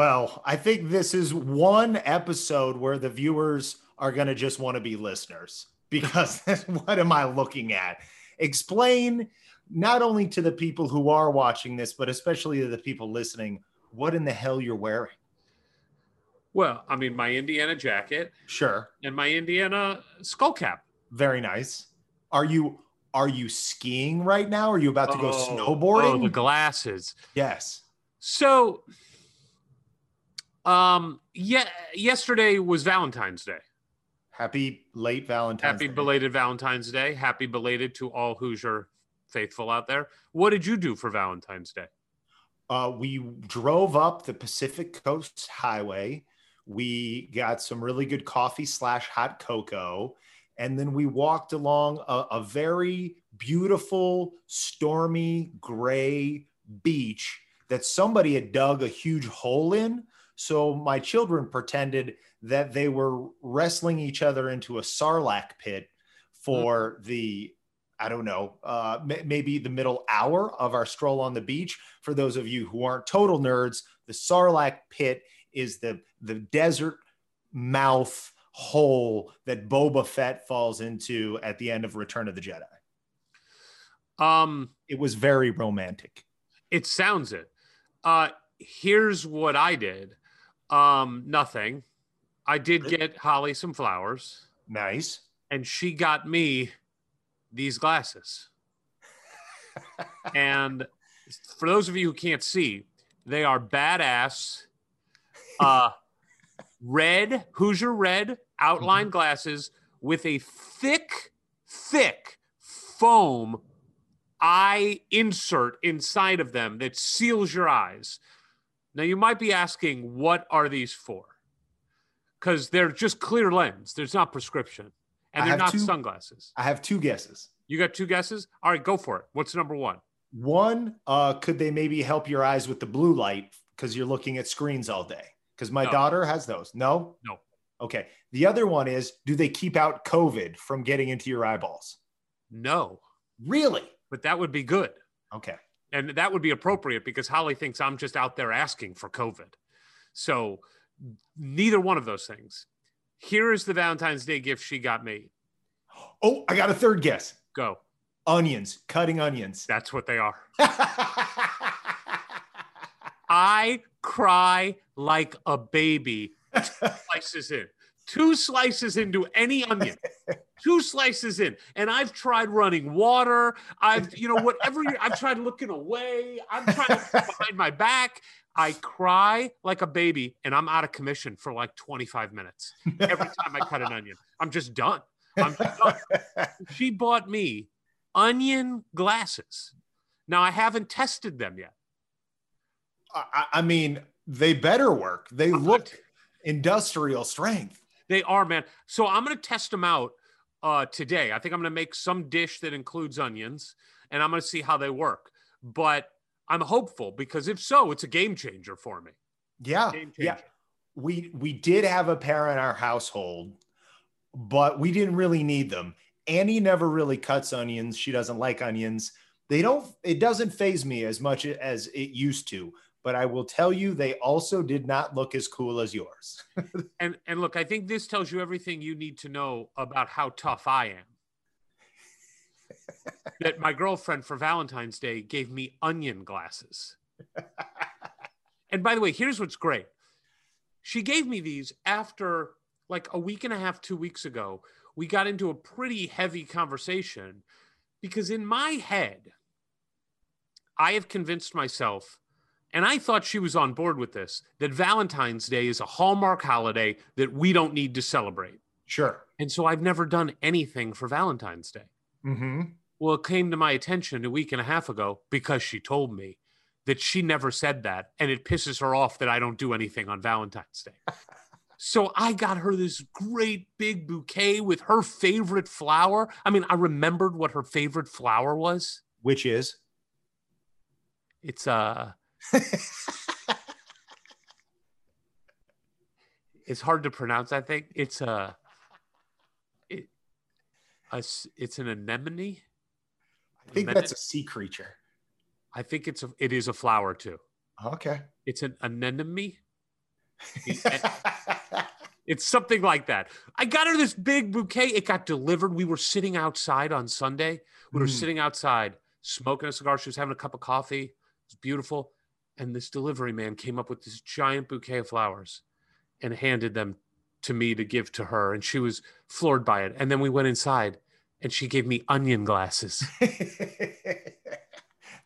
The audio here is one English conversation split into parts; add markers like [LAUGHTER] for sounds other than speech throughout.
Well, I think this is one episode where the viewers are going to just want to be listeners because [LAUGHS] what am I looking at? Explain not only to the people who are watching this, but especially to the people listening, what in the hell you're wearing. Well, I mean, my Indiana jacket Sure. and my Indiana skull cap. Very nice. Are you are you skiing right now? Are you about to go Oh, snowboarding? Oh, the glasses. yes. So, um, yeah, yesterday was Valentine's Day. Happy late Valentine's Day. Happy Day. belated Valentine's Day. Happy belated to all Hoosier faithful out there. What did you do for Valentine's Day? Uh, we drove up the Pacific Coast Highway. We got some really good coffee slash hot cocoa. And then we walked along a, a very beautiful, stormy, gray beach that somebody had dug a huge hole in. So my children pretended that they were wrestling each other into a sarlacc pit for the I don't know, uh, m- maybe the middle hour of our stroll on the beach. For those of you who aren't total nerds, the Sarlacc pit is the the desert mouth hole that Boba Fett falls into at the end of Return of the Jedi. Um, It was very romantic. it sounds it. Uh, here's what I did. Um, nothing. I did get Holly some flowers, Nice. and she got me these glasses. [LAUGHS] and for those of you who can't see, they are badass. Uh, [LAUGHS] red Hoosier red outline glasses with a thick, thick foam eye insert inside of them that seals your eyes. Now you might be asking, what are these for? Because they're just clear lens. There's not prescription, and they're not two- sunglasses. I have two guesses. You got two guesses? All right, go for it. What's number one? One, uh, could they maybe help your eyes with the blue light because you're looking at screens all day? Because my No. daughter has those. No? No. Okay. The other one is, do they keep out COVID from getting into your eyeballs? No, Really? but that would be good. Okay. And that would be appropriate because Holly thinks I'm just out there asking for COVID. So neither one of those things. Here is the Valentine's Day gift she got me. Oh, I got a third guess. Go. Onions, cutting onions. That's what they are. [LAUGHS] I cry like a baby. Two slices in, two slices into any onion, [LAUGHS] two slices in, and I've tried running water. I've, you know, whatever. I've tried looking away. I'm trying to behind my back. I cry like a baby, and I'm out of commission for like 25 minutes every time I cut an onion. I'm just done. I'm done. She bought me onion glasses. Now I haven't tested them yet. I, I mean, they better work. They look industrial strength. They are, man. So I'm going to test them out uh, today. I think I'm going to make some dish that includes onions, and I'm going to see how they work. But I'm hopeful because if so, it's a game changer for me. Yeah. Yeah. We we did have a pair in our household, but we didn't really need them. Annie never really cuts onions. She doesn't like onions. They don't, it doesn't phase me as much as it used to. But I will tell you they also did not look as cool as yours. [LAUGHS] And and look, I think this tells you everything you need to know about how tough I am. [LAUGHS] that my girlfriend for Valentine's Day gave me onion glasses. [LAUGHS] and by the way, here's what's great. She gave me these after like a week and a half, two weeks ago. We got into a pretty heavy conversation because in my head, I have convinced myself, and I thought she was on board with this, that Valentine's Day is a hallmark holiday that we don't need to celebrate. Sure. And so I've never done anything for Valentine's Day. Mm-hmm. Well, it came to my attention a week and a half ago because she told me that she never said that. And it pisses her off that I don't do anything on Valentine's Day. [LAUGHS] so I got her this great big bouquet with her favorite flower. I mean, I remembered what her favorite flower was. Which is It's uh it's hard to pronounce, I think. It's a it, a it's an anemone. I think that's a sea creature. I think it's a it is a flower too. Okay. It's an anemone. [LAUGHS] It's something like that. I got her this big bouquet. It got delivered. We were sitting outside on Sunday. We were Mm. sitting outside smoking a cigar. She was having a cup of coffee. It's beautiful. And this delivery man came up with this giant bouquet of flowers and handed them to me to give to her. And she was floored by it. And then we went inside and she gave me onion glasses. [LAUGHS]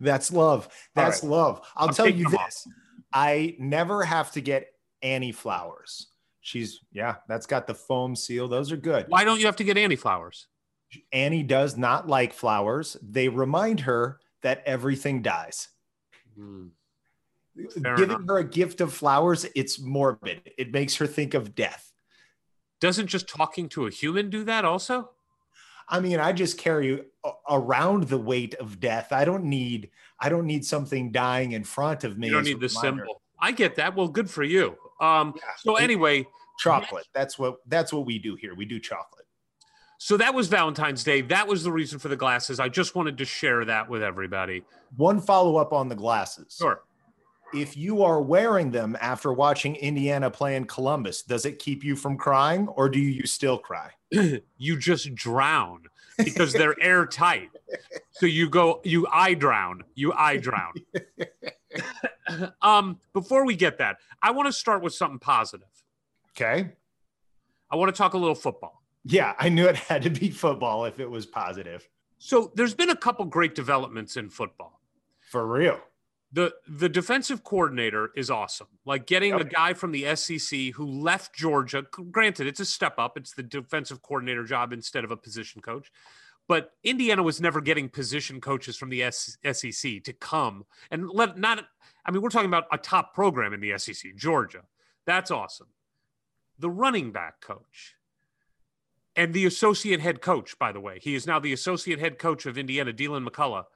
That's love. That's love. I'll I'm tell you them off. this. I never have to get Annie flowers. She's yeah, that's got the foam seal. Those are good. Why don't you have to get Annie flowers? Annie does not like flowers. They remind her that everything dies. Hmm. Fair Giving enough. her a gift of flowers, it's morbid. It makes her think of death. Doesn't just talking to a human do that also? I mean, I just carry around the weight of death. I don't need I don't need something dying in front of me. You don't need the symbol. I get that. Well, good for you. Um, Yeah. so anyway, chocolate. That's what that's what we do here. We do chocolate. so that was Valentine's Day. That was the reason for the glasses. I just wanted to share that with everybody. One follow up on the glasses. Sure. If you are wearing them after watching Indiana play in Columbus, does it keep you from crying or do you still cry? [CLEARS THROAT] You just drown because they're [LAUGHS] airtight. So you go, you eye drown, you eye drown. [LAUGHS] [COUGHS] um, before we get that, I want to start with something positive. Okay. I want to talk a little football. Yeah, I knew it had to be football if it was positive. So there's been a couple great developments in football. For real. The the defensive coordinator is awesome. Like getting a Yep. guy from the SEC who left Georgia. Granted, it's a step up. It's the defensive coordinator job instead of a position coach. But Indiana was never getting position coaches from the SEC to come and let not. I mean, we're talking about a top program in the SEC, Georgia. That's awesome. The running back coach and the associate head coach, by the way, he is now the associate head coach of Indiana, Deland McCullough.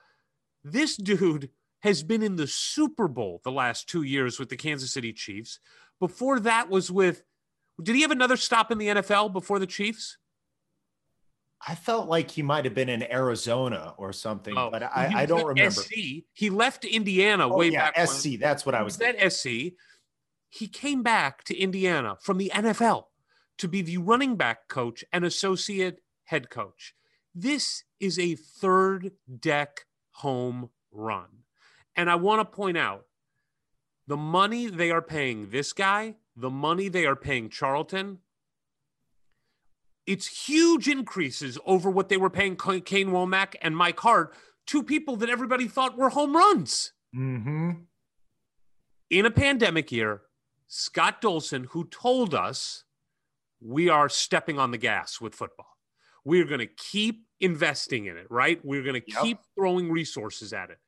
This dude has been in the Super Bowl the last two years with the Kansas City Chiefs. Before that was with, did he have another stop in the NFL before the Chiefs? I felt like he might have been in Arizona or something, Oh, but I, I don't remember. SC. He left Indiana Oh, way yeah, back. when. SC. That's what I was thinking. SC. He came back to Indiana from the NFL to be the running back coach and associate head coach. This is a third deck home run. And I want to point out the money they are paying this guy, the money they are paying Charlton, it's huge increases over what they were paying Kane Wommack and Mike Hart, two people that everybody thought were home runs Mm-hmm. in a pandemic year, Scott Dolson, who told us we are stepping on the gas with football. We're going to keep investing in it, right? We're going to Yep. keep throwing resources at it.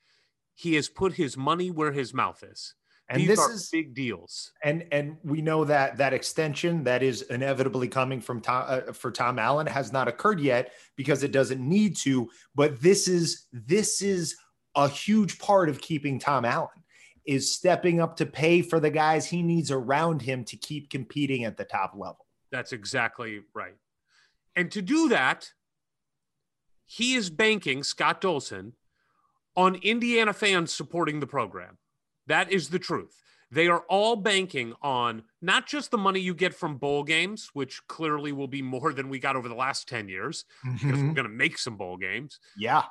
He has put his money where his mouth is. And These this is big deals. and and we know that that extension that is inevitably coming from Tom uh, for Tom Allen has not occurred yet because it doesn't need to. But this is this is a huge part of keeping Tom Allen is stepping up to pay for the guys he needs around him to keep competing at the top level. That's exactly right. And to do that, he is banking Scott Dolson on Indiana fans supporting the program. That is the truth. They are all banking on not just the money you get from bowl games, which clearly will be more than we got over the last 10 years, because we're Mhm. going to make some bowl games. Yeah.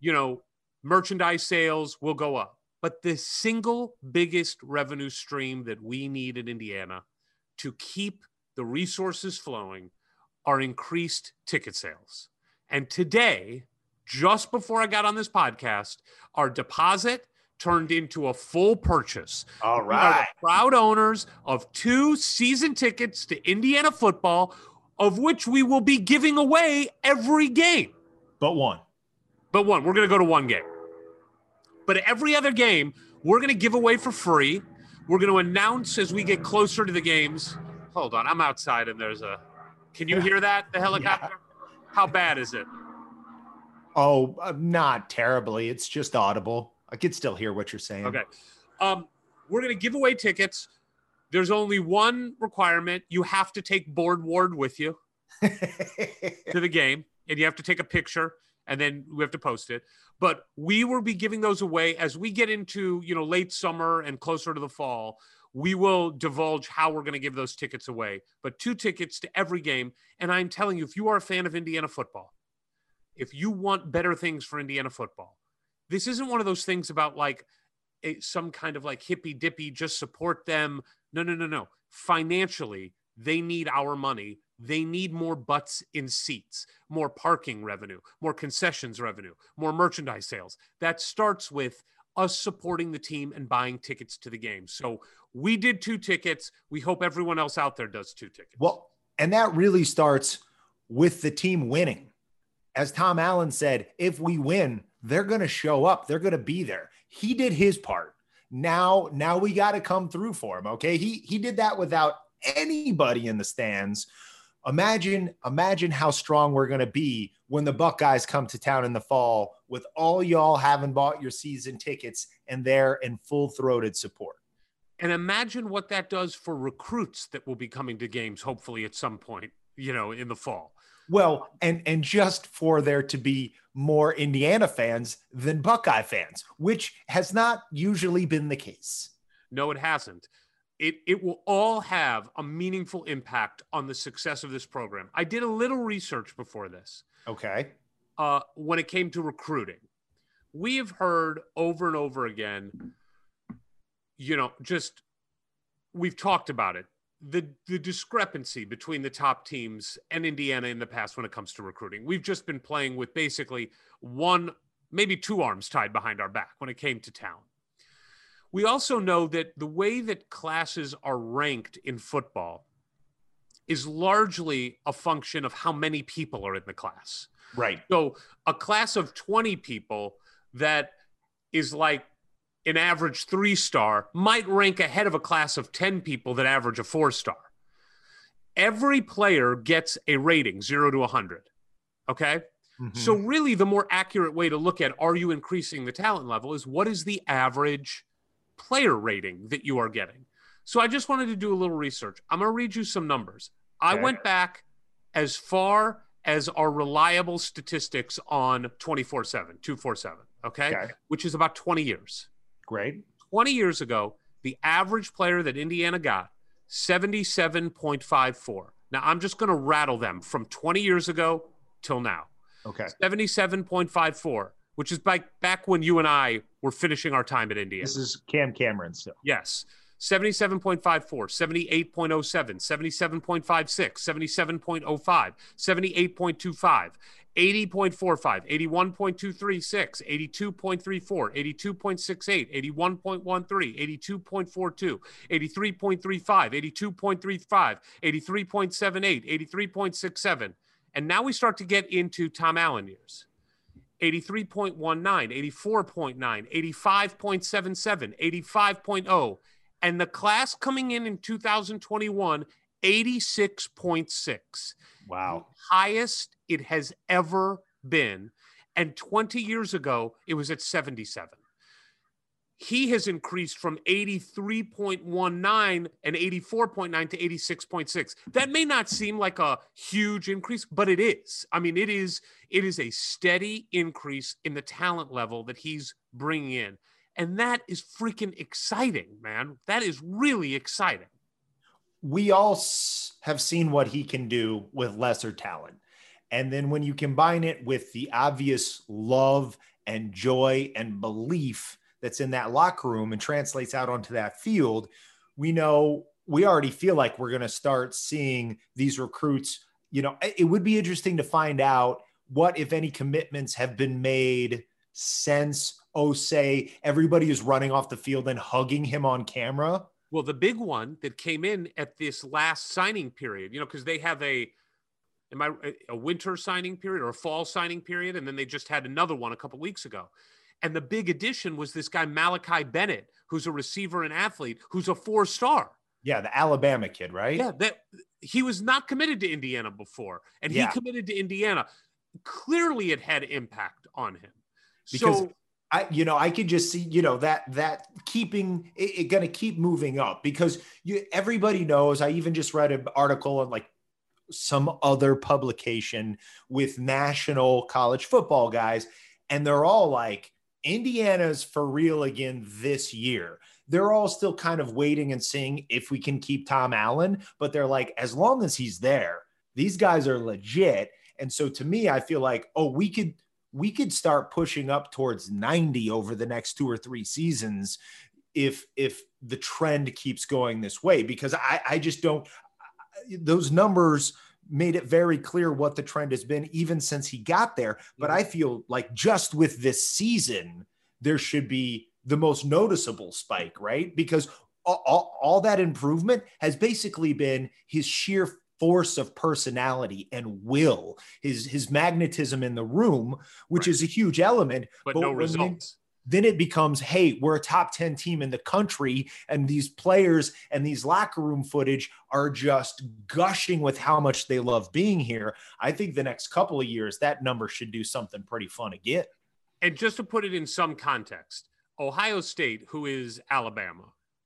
You know, merchandise sales will go up. But the single biggest revenue stream that we need in Indiana to keep the resources flowing are increased ticket sales. And today, just before I got on this podcast, our deposit turned into a full purchase. All right. We are the proud owners of two season tickets to Indiana football, of which we will be giving away every game. But one. But one, we're going to go to one game. But every other game, we're going to give away for free. We're going to announce as we get closer to the games. Hold on, I'm outside and there's a. Can you hear that? The helicopter? How bad is it? Oh, uh, not terribly. It's just audible. I could still hear what you're saying. Okay. Um, we're going to give away tickets. There's only one requirement you have to take board ward with you [LAUGHS] to the game, and you have to take a picture, and then we have to post it. But we will be giving those away as we get into you know late summer and closer to the fall. We will divulge how we're going to give those tickets away. But two tickets to every game, and I'm telling you, if you are a fan of Indiana football, if you want better things for Indiana football, this isn't one of those things about like a, some kind of like hippy dippy, just support them. No, no, no, no. Financially, they need our money. They need more butts in seats, more parking revenue, more concessions revenue, more merchandise sales. That starts with us supporting the team and buying tickets to the game. So we did two tickets. We hope everyone else out there does two tickets. Well, and that really starts with the team winning. As Tom Allen said, if we win, they're going to show up. They're going to be there. He did his part. Now, now we got to come through for him. Okay. He he did that without anybody in the stands. Imagine, imagine how strong we're going to be when the Buckeyes come to town in the fall with all y'all having bought your season tickets and they're in full throated support. And imagine what that does for recruits that will be coming to games, hopefully at some point, you know, in the fall. Well, and and just for there to be more Indiana fans than Buckeye fans, which has not usually been the case. No, it hasn't. It, it will all have a meaningful impact on the success of this program. I did a little research before this Okay. uh, when it came to recruiting. We have heard over and over again, you know, just we've talked about it the the discrepancy between the top teams and Indiana in the past when it comes to recruiting. We've just been playing with basically one, maybe two arms tied behind our back when it came to town. We also know that the way that classes are ranked in football is largely a function of how many people are in the class. Right. So a class of 20 people that is like an average three star might rank ahead of a class of 10 people that average a four star. Every player gets a rating zero to 100. Okay. Mhm. So, really, the more accurate way to look at are you increasing the talent level is what is the average player rating that you are getting. So, I just wanted to do a little research. I'm going to read you some numbers. I went back as far as our reliable statistics on 24 7, 247, okay? Okay. Which is about 20 years. Great. 20 years ago, the average player that Indiana got, 77.54. Now, I'm just going to rattle them from 20 years ago till now. Okay. 77.54, which is back, back when you and I were finishing our time at Indiana. This is Cam Cameron still. Yes. 77.54, 78.07, 77.56, 77.05, 78.25, 80.45, 81.236, 82.34, 82.68, 81.13, 82.42, 83.35, 82.35, 83.78, 83.67. And now we start to get into Tom Allen years. 83.19, 84.9, 85.77, 85.0, and the class coming in in 2021, 86.6 Wow. highest it has ever been. And 20 years ago, it was at 77. He has increased from 83.19 and 84.9 to 86.6. That may not seem like a huge increase, but it is. I mean, it is it is a steady increase in the talent level that he's bringing in. And that is freaking exciting, man. That is really exciting. We all have seen what he can do with lesser talent. And then when you combine it with the obvious love and joy and belief that's in that locker room and translates out onto that field, we know we already feel like we're going to start seeing these recruits. You know, it would be interesting to find out what, if any, commitments have been made since, oh, say everybody is running off the field and hugging him on camera. Well, the big one that came in at this last signing period, you know, because they have a am I a winter signing period or a fall signing period, and then they just had another one a couple weeks ago. And the big addition was this guy Malachi Bennett, who's a receiver and athlete, who's a four star. Yeah, the Alabama kid, right? Yeah, that he was not committed to Indiana before, and Yeah. he committed to Indiana. Clearly, it had impact on him. Because so I, you know, I could just see, you know, that that keeping it, it going to keep moving up because you everybody knows. I even just read an article on like some other publication with national college football guys, and they're all like, Indiana's for real again this year. They're all still kind of waiting and seeing if we can keep Tom Allen, but they're like, as long as he's there, these guys are legit. And so to me, I feel like, oh, we could we could start pushing up towards 90 over the next two or three seasons if if the trend keeps going this way because I I just don't those numbers made it very clear what the trend has been even since he got there. But mm-hmm. I feel like just with this season there should be the most noticeable spike right? Because all, all, all that improvement has basically been his sheer force of personality and will his his magnetism in the room which Right. is a huge element but, but no results. then it becomes hey we're a top 10 team in the country and these players and these locker room footage are just gushing with how much they love being here i think the next couple of years that number should do something pretty fun again and just to put it in some context, Ohio State, who is Alabama,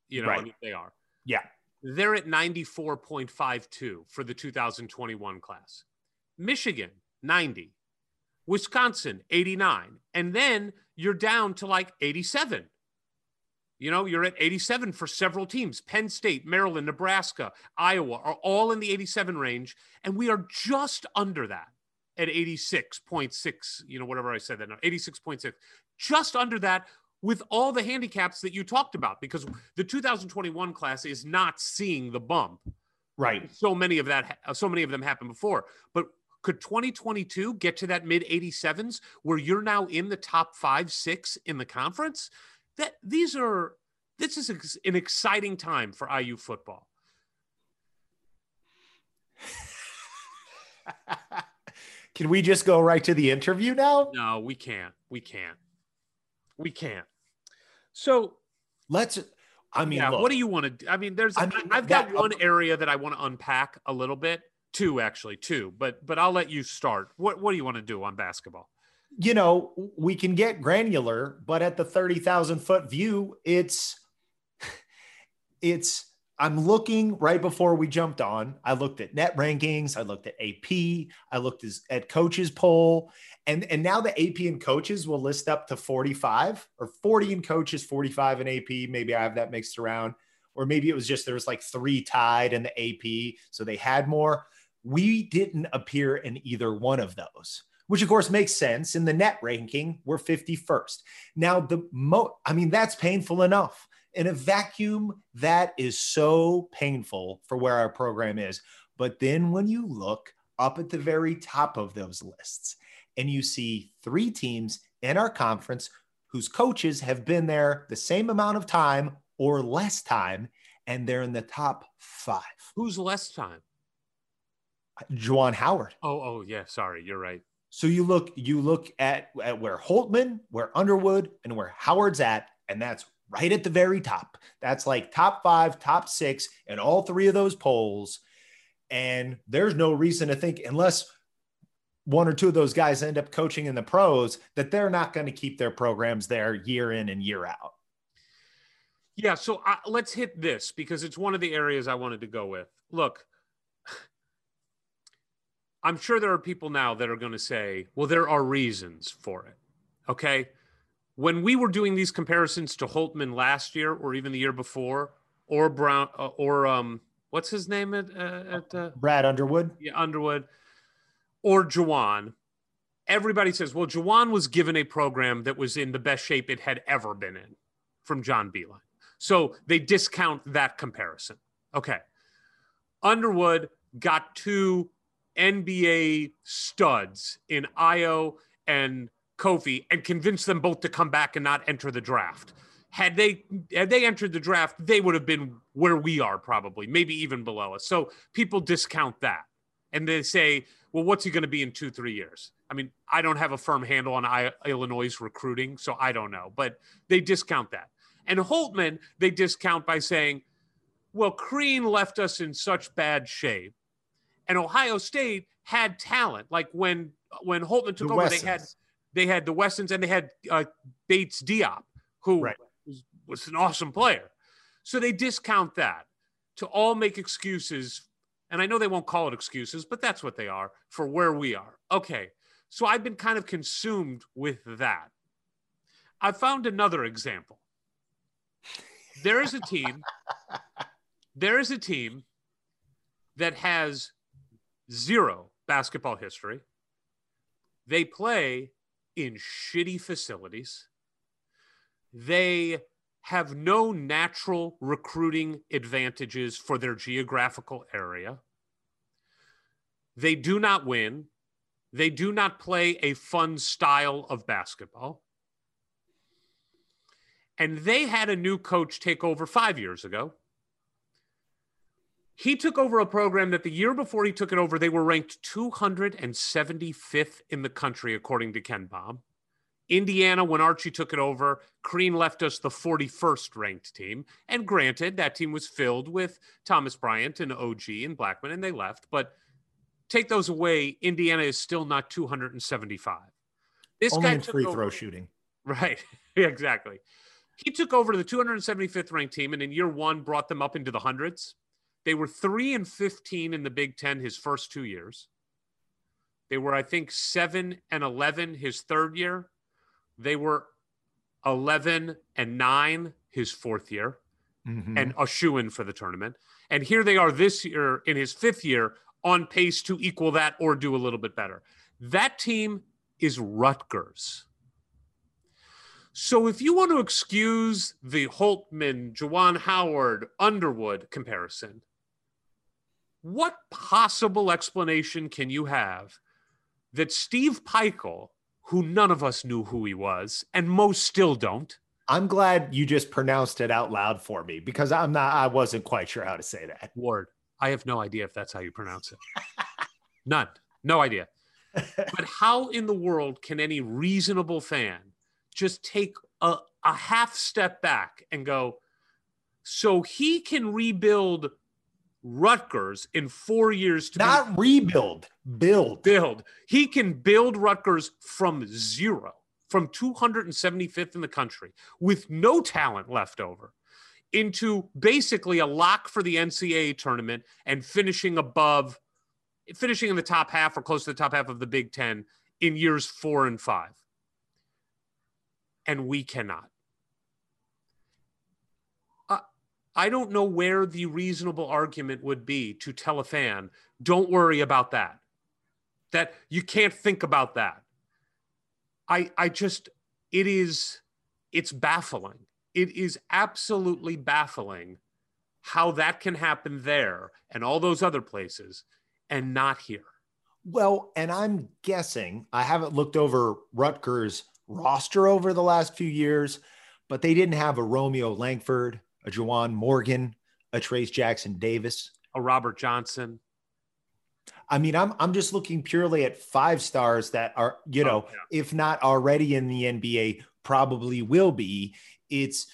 you know, I mean, they are. Yeah. They're at 94.52 for the 2021 class. Michigan, 90. Wisconsin, 89. And then you're down to like 87. You know, you're at 87 for several teams. Penn State, Maryland, Nebraska, Iowa are all in the 87 range. And we are just under that at 86.6, you know, whatever I said that, now, 86.6, just under that with all the handicaps that you talked about, because the 2021 class is not seeing the bump. right So many of that, so many of them happened before. But could 2022 get to that mid 87s where you're now in the top five, six in the conference? That these are, this is an exciting time for IU football. [LAUGHS] can we just go right to the interview now No, we can't. We can't. We can't. So let's i mean yeah, look, what do you want to do? I mean, there's I mean, I've got that- one area that I want to unpack a little bit. Two actually, two. But but I'll let you start. What what do you want to do on basketball? you know, we can get granular, but at the 30,000 foot view, it's, [LAUGHS] it's, I'm looking right before we jumped on. I looked at net rankings. I looked at AP. I looked as, at coaches poll and, and now the AP and coaches will list up to 45 or 40 in coaches, 45 in AP. Maybe I have that mixed around, or maybe it was just, there was like three tied in the AP. So they had more. We didn't appear in either one of those which of course makes sense. In the net ranking, we're 51st. Now, the mo I mean, that's painful enough. In a vacuum, that is so painful for where our program is. But then when you look up at the very top of those lists and you see three teams in our conference whose coaches have been there the same amount of time or less time, and they're in the top five. Who's less time? Juwan Howard. Oh oh yeah, sorry, you're right. So you look, you look at, at where Holtmann, where Underwood, and where Howard's at, and that's right at the very top. That's like top five, top six, in all three of those polls. And there's no reason to think, unless one or two of those guys end up coaching in the pros, that they're not going to keep their programs there year in and year out. Yeah, so uh, let's hit this because it's one of the areas I wanted to go with. Look, [SIGHS] I'm sure there are people now that are going to say, well, there are reasons for it. Okay. When we were doing these comparisons to Holtmann last year or even the year before, or Brown, uh, or um, what's his name at, uh, at uh, Brad Underwood. yeah, Underwood, or Juwan, everybody says, well, Juwan was given a program that was in the best shape it had ever been in from John Beilein. So they discount that comparison. Okay. Underwood got two NBA studs in Ayo and Kofi and convince them both to come back and not enter the draft. Had they had they entered the draft, they would have been where we are probably, maybe even below us. So people discount that. And they say, well, what's he going to be in two, three years? I mean, I don't have a firm handle on I- Illinois' recruiting, so I don't know, but they discount that. And Holtmann, they discount by saying, well, Crean left us in such bad shape. And Ohio State had talent. Like when when Holtmann took The over, they had Wessons. They had the Wessons and they had uh, Bates Diop, who Right. was, was an awesome player. So they discount that to all make excuses. And I know they won't call it excuses, but that's what they are for where we are. Okay. So I've been kind of consumed with that. I found another example. There is a team, there is a team that has zero basketball history. They play in shitty facilities. They have no natural recruiting advantages for their geographical area. They do not win. They do not play a fun style of basketball. And they had a new coach take over five years ago. He took over a program that the year before he took it over, they were ranked 275th in the country, according to KenPom. Indiana, when Archie took it over, Crean left us the 41st ranked team. And granted, that team was filled with Thomas Bryant and OG and Blackmon, and they left. But take those away, Indiana is still not 275. This Only guy in free over- throw shooting. Right. [LAUGHS] Exactly. He took over the 275th ranked team and in year one brought them up into the hundreds. They were three and 15 in the Big Ten his first two years. They were, I think, seven and 11 his third year. They were 11 and nine his fourth year Mhm. and a shoe in for the tournament. And here they are this year in his fifth year on pace to equal that or do a little bit better. That team is Rutgers. So if you want to excuse the Holtmann, Juwan Howard, Underwood comparison, what possible explanation can you have that Steve Pikiell, who none of us knew who he was, and most still don't, I'm glad you just pronounced it out loud for me because I'm not. I wasn't quite sure how to say that. Ward. I have no idea if that's how you pronounce it. [LAUGHS] None. No idea. [LAUGHS] But how in the world can any reasonable fan just take a, a half step back and go, so he can rebuild Rutgers in four years to be Not rebuild, build. build. He can build Rutgers from zero, from 275th in the country with no talent left over into basically a lock for the NCAA tournament and finishing above, finishing in the top half or close to the top half of the Big Ten in years four and five. And we cannot. Uh, I don't know where the reasonable argument would be to tell a fan, don't worry about that. That you can't think about that. I i just it is it's baffling. It is absolutely baffling how that can happen there and all those other places and not here. Well, and I'm guessing I haven't looked over Rutgers roster over the last few years, but they didn't have a Romeo Langford, a Juwan Morgan, a Trayce Jackson Davis. a robert johnson I mean, I'm I'm just looking purely at five stars that are, you know, Oh, yeah. if not already in the NBA, probably will be. It's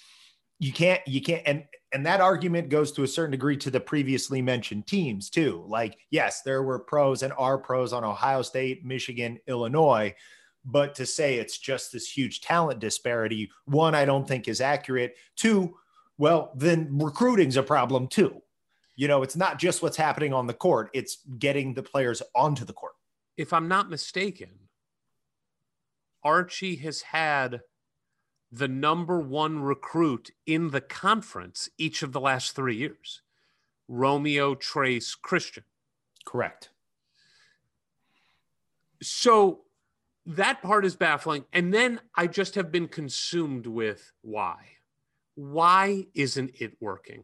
you can't you can't and and that argument goes to a certain degree to the previously mentioned teams too. Like, yes, there were pros and are pros on Ohio State, Michigan, Illinois, but to say it's just this huge talent disparity, one, I don't think is accurate. Two, well, then recruiting's a problem too. You know, it's not just what's happening on the court, it's getting the players onto the court. if i'm not mistaken archie has had the number one recruit in the conference each of the last three years Romeo, Trayce, Christian. Correct. So that part is baffling. And then I just have been consumed with why. Why isn't it working?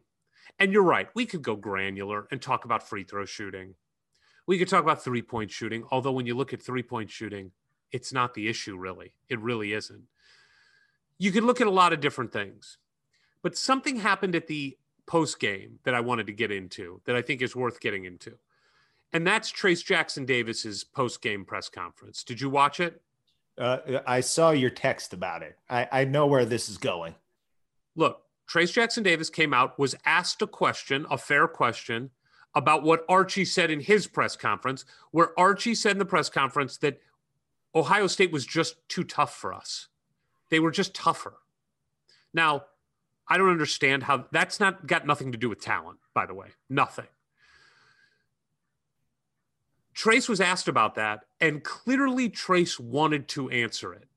And you're right. We could go granular and talk about free throw shooting. We could talk about three point shooting. Although, when you look at three point shooting, it's not the issue, really. It really isn't. You could look at a lot of different things. But something happened at the post game that I wanted to get into that I think is worth getting into. And that's Trayce Jackson Davis's post game press conference. Did you watch it? Uh, I saw your text about it. I, I know where this is going. Look, Trayce Jackson Davis came out, was asked a question, a fair question, about what Archie said in his press conference, where Archie said in the press conference that Ohio State was just too tough for us. They were just tougher. Now, I don't understand how that's not got nothing to do with talent, by the way. Nothing. Trayce was asked about that, and clearly Trayce wanted to answer it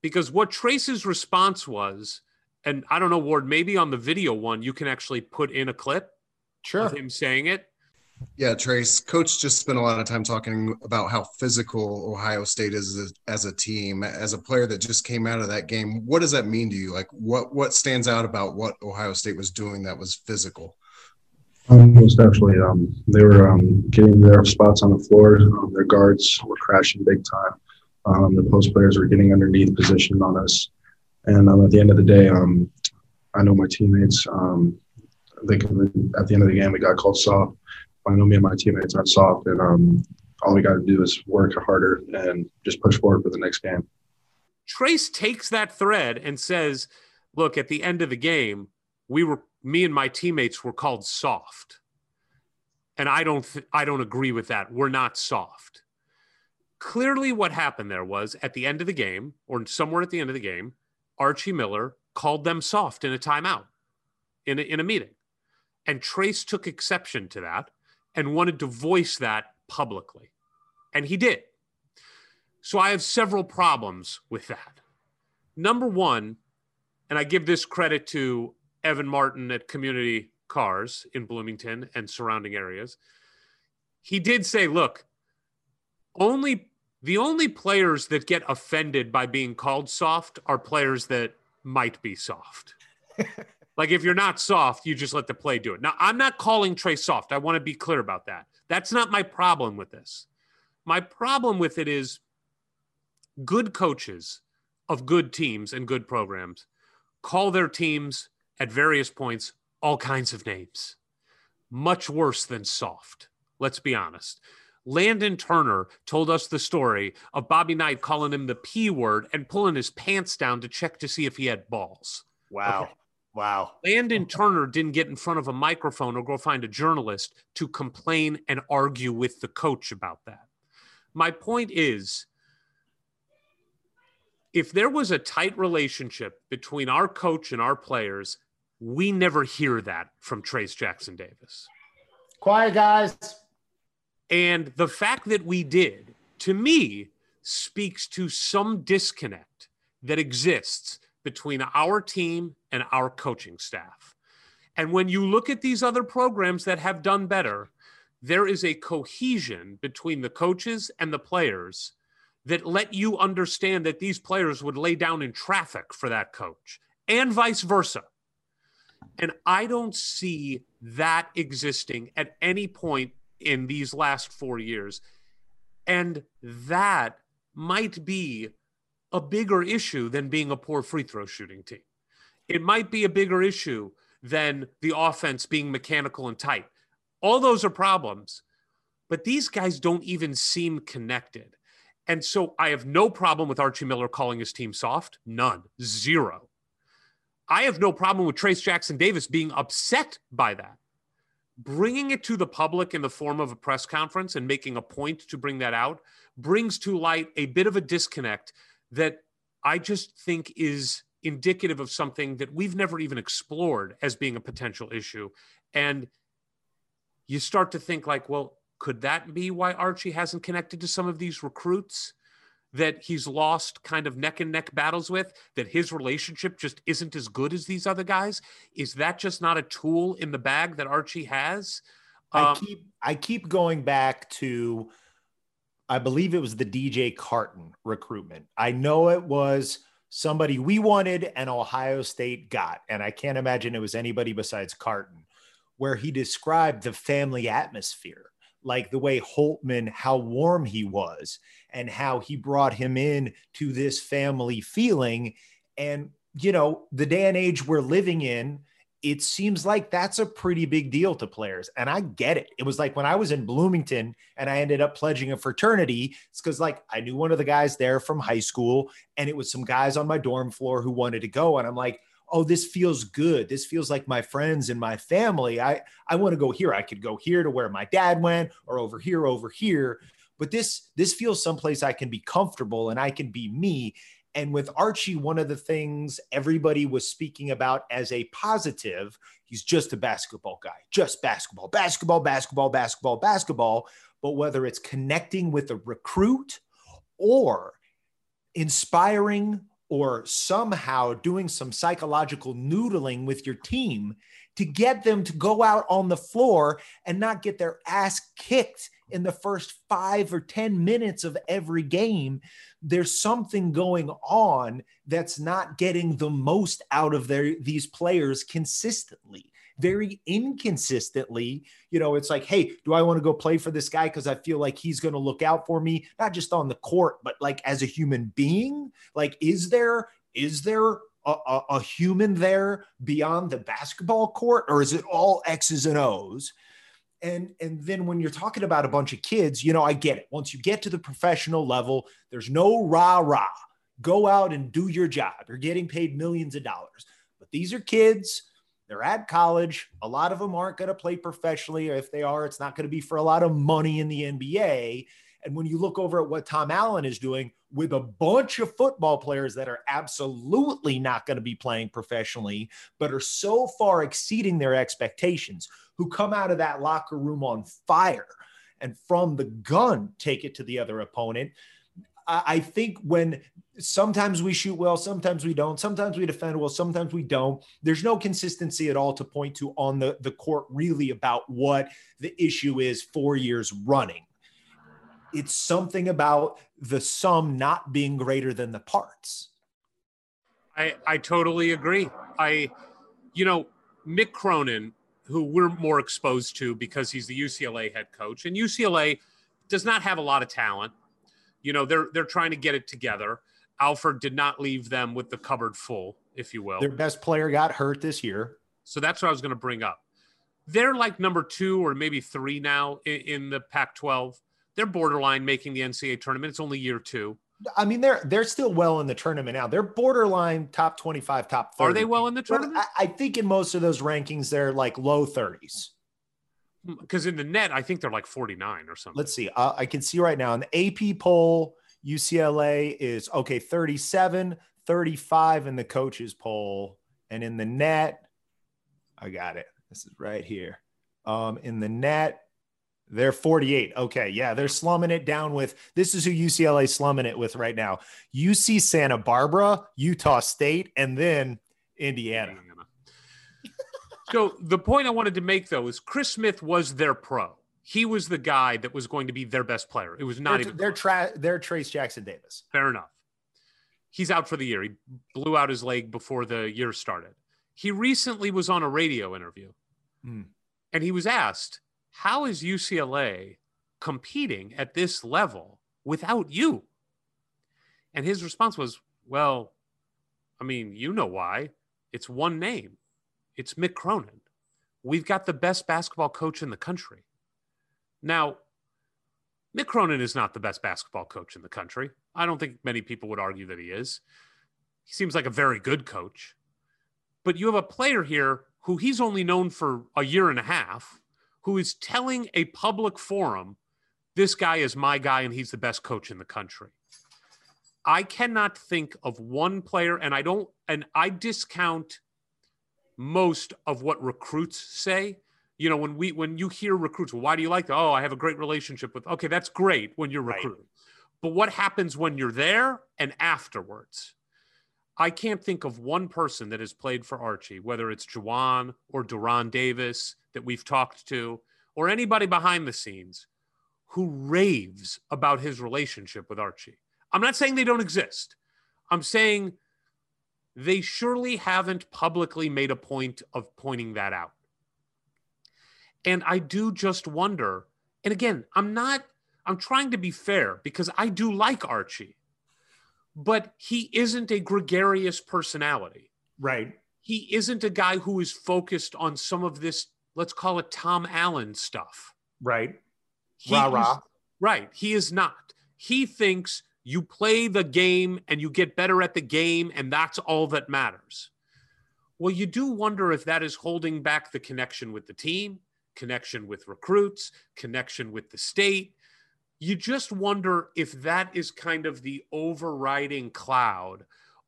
because what Trayce's response was, and I don't know, Ward, maybe on the video one, you can actually put in a clip Sure. of him saying it. Yeah, Trayce. Coach just spent a lot of time talking about how physical Ohio State is as a, as a team. As a player that just came out of that game, what does that mean to you? Like, what what stands out about what Ohio State was doing that was physical? Um, most definitely. Um, they were um, getting their spots on the floor. Um, their guards were crashing big time. Um, the post players were getting underneath position on us. And um, at the end of the day, um, I know my teammates. Um, they can, at the end of the game, we got called soft. I know me and my teammates aren't soft, and um, all we got to do is work harder and just push forward for the next game. Trayce takes that thread and says, "Look, at the end of the game, we were me and my teammates were called soft." And I don't th- I don't agree with that. We're not soft. Clearly what happened there was at the end of the game or somewhere at the end of the game, Archie Miller called them soft in a timeout in a, in a meeting. And Trayce took exception to that and wanted to voice that publicly. And he did. So I have several problems with that. Number one, and I give this credit to Evan Martin at Community Cars in Bloomington and surrounding areas. He did say, look, only the only players that get offended by being called soft are players that might be soft. [LAUGHS] like if you're not soft, you just let the play do it. Now, I'm not calling Trey soft. I want to be clear about that. That's not my problem with this. My problem with it is good coaches of good teams and good programs call their teams at various points all kinds of names, much worse than soft. Let's be honest. Landon Turner told us the story of Bobby Knight calling him the P word and pulling his pants down to check to see if he had balls. Wow. Okay. Wow. Landon [LAUGHS] Turner didn't get in front of a microphone or go find a journalist to complain and argue with the coach about that. My point is if there was a tight relationship between our coach and our players, we never hear that from Trayce Jackson Davis. Quiet, guys. And the fact that we did, to me, speaks to some disconnect that exists between our team and our coaching staff. And when you look at these other programs that have done better, there is a cohesion between the coaches and the players that let you understand that these players would lay down in traffic for that coach and vice versa. And I don't see that existing at any point in these last four years. And that might be a bigger issue than being a poor free throw shooting team. It might be a bigger issue than the offense being mechanical and tight. All those are problems, but these guys don't even seem connected. And so I have no problem with Archie Miller calling his team soft. None. Zero. I have no problem with Trayce Jackson Davis being upset by that. Bringing it to the public in the form of a press conference and making a point to bring that out brings to light a bit of a disconnect that I just think is indicative of something that we've never even explored as being a potential issue. And you start to think, like, well, could that be why Archie hasn't connected to some of these recruits? That he's lost kind of neck and neck battles with, that his relationship just isn't as good as these other guys? Is that just not a tool in the bag that Archie has? I Um, keep I keep going back to I believe it was the DJ Carton recruitment. I know it was somebody we wanted and Ohio State got, and I can't imagine it was anybody besides Carton, where he described the family atmosphere, like the way Holtmann, how warm he was, and how he brought him in to this family feeling. And you know, the day and age we're living in, it seems like that's a pretty big deal to players. And I get it. It was like when I was in Bloomington and I ended up pledging a fraternity, it's because like I knew one of the guys there from high school, and it was some guys on my dorm floor who wanted to go. And I'm like, oh, this feels good. This feels like my friends and my family. I, I want to go here. I could go here to where my dad went, or over here, over here. But this this feels someplace I can be comfortable and I can be me. And with Archie, one of the things everybody was speaking about as a positive, he's just a basketball guy, just basketball, basketball, basketball, basketball, basketball. But whether it's connecting with a recruit or inspiring or somehow doing some psychological noodling with your team to get them to go out on the floor and not get their ass kicked in the first five or 10 minutes of every game, there's something going on that's not getting the most out of their these players consistently. Very inconsistently, you know, it's like, hey, do I want to go play for this guy because I feel like he's going to look out for me, not just on the court, but like as a human being? Like, is there is there a, a, a human there beyond the basketball court, or is it all X's and O's? and and then when you're talking about a bunch of kids you know i get it once you get to the professional level there's no rah rah go out and do your job you're getting paid millions of dollars but these are kids they're at college a lot of them aren't going to play professionally or if they are it's not going to be for a lot of money in the nba and when you look over at what tom allen is doing with a bunch of football players that are absolutely not going to be playing professionally but are so far exceeding their expectations who come out of that locker room on fire and from the gun take it to the other opponent. I think when sometimes we shoot well, sometimes we don't, sometimes we defend well, sometimes we don't. There's no consistency at all to point to on the, the court, really, about what the issue is four years running. It's something about the sum not being greater than the parts. I, I totally agree. I, you know, Mick Cronin, who we're more exposed to because he's the UCLA head coach, and UCLA does not have a lot of talent. You know, they're they're trying to get it together. Alford did not leave them with the cupboard full, if you will. Their best player got hurt this year. So that's what I was going to bring up. They're like number two or maybe three now in, in the Pac 12. They're borderline making the NCAA tournament. It's only year two. I mean, they're they're still well in the tournament now. They're borderline top 25, top 30. Are they well in the tournament? I, I think in most of those rankings, they're like low 30s. Because in the net, I think they're like 49 or something. Let's see. Uh, I can see right now in the AP poll, UCLA is okay, 37, 35 in the coaches poll. And in the net, I got it. This is right here. Um, in the net, they're 48. Okay. Yeah. They're slumming it down with this is who UCLA is slumming it with right now UC Santa Barbara, Utah State, and then Indiana. So the point I wanted to make though is Chris Smith was their pro. He was the guy that was going to be their best player. It was not They're, even they're, tra- they're Trayce Jackson Davis. fair enough. He's out for the year. He blew out his leg before the year started. He recently was on a radio interview Hmm. and he was asked, How is UCLA competing at this level without you? And his response was, Well, I mean, you know why. It's one name. It's Mick Cronin. We've got the best basketball coach in the country. Now, Mick Cronin is not the best basketball coach in the country. I don't think many people would argue that he is. He seems like a very good coach. But you have a player here who he's only known for a year and a half, who is telling a public forum, this guy is my guy and he's the best coach in the country. I cannot think of one player, and I don't, and I discount most of what recruits say. You know, when we when you hear recruits, well, why do you like that? Oh, I have a great relationship with. Okay, that's great when you're Right. recruiting. But what happens when you're there and afterwards? I can't think of one person that has played for Archie, whether it's Juwan or De'Ron Davis that we've talked to, or anybody behind the scenes who raves about his relationship with Archie. I'm not saying they don't exist. I'm saying they surely haven't publicly made a point of pointing that out. And I do just wonder, and again, I'm not, I'm trying to be fair because I do like Archie, but he isn't a gregarious personality. Right. He isn't a guy who is focused on some of this, let's call it Tom Allen stuff. Right. He Rah, is- Right. He is not. He thinks you play the game and you get better at the game, and that's all that matters. Well, you do wonder if that is holding back the connection with the team, connection with recruits, connection with the state. You just wonder if that is kind of the overriding cloud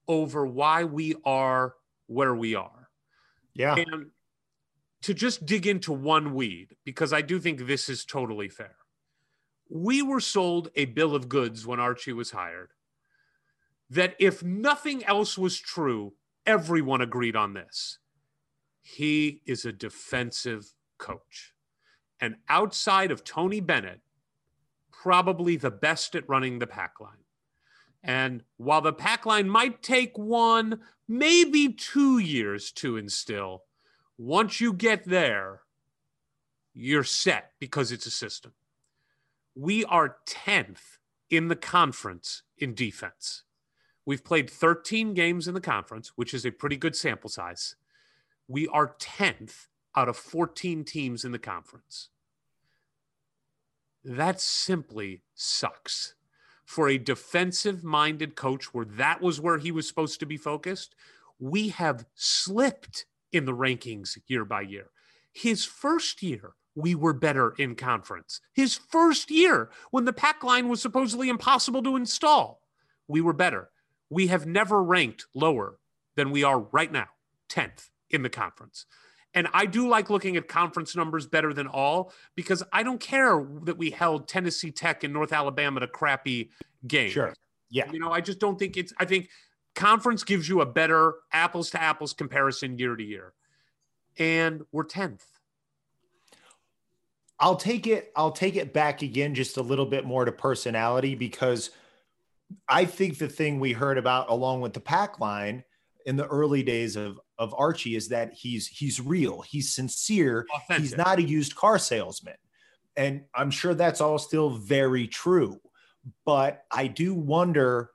over why we are where we are. Yeah. And to just dig into one weed, because I do think this is totally fair. We were sold a bill of goods when Archie was hired that if nothing else was true, everyone agreed on this. He is a defensive coach. And outside of Tony Bennett, probably the best at running the pack line. And while the pack line might take one, maybe two years to instill, once you get there, you're set because it's a system. We are 10th in the conference in defense. We've played 13 games in the conference, which is a pretty good sample size. We are 10th out of 14 teams in the conference. That simply sucks. For a defensive minded coach where that was where he was supposed to be focused, we have slipped in the rankings year by year. His first year, we were better in conference. His first year, when the pack line was supposedly impossible to install, we were better. We have never ranked lower than we are right now, 10th in the conference. And I do like looking at conference numbers better than all because I don't care that we held Tennessee Tech and North Alabama to crappy games. Sure. Yeah. You know, I just don't think it's, I think conference gives you a better apples to apples comparison year to year. And we're 10th. I'll take it. I'll take it back again, just a little bit more to personality, because I think the thing we heard about along with the pack line in the early days of of Archie is that he's he's real, he's sincere, Authentic. he's not a used car salesman, and I'm sure that's all still very true. But I do wonder.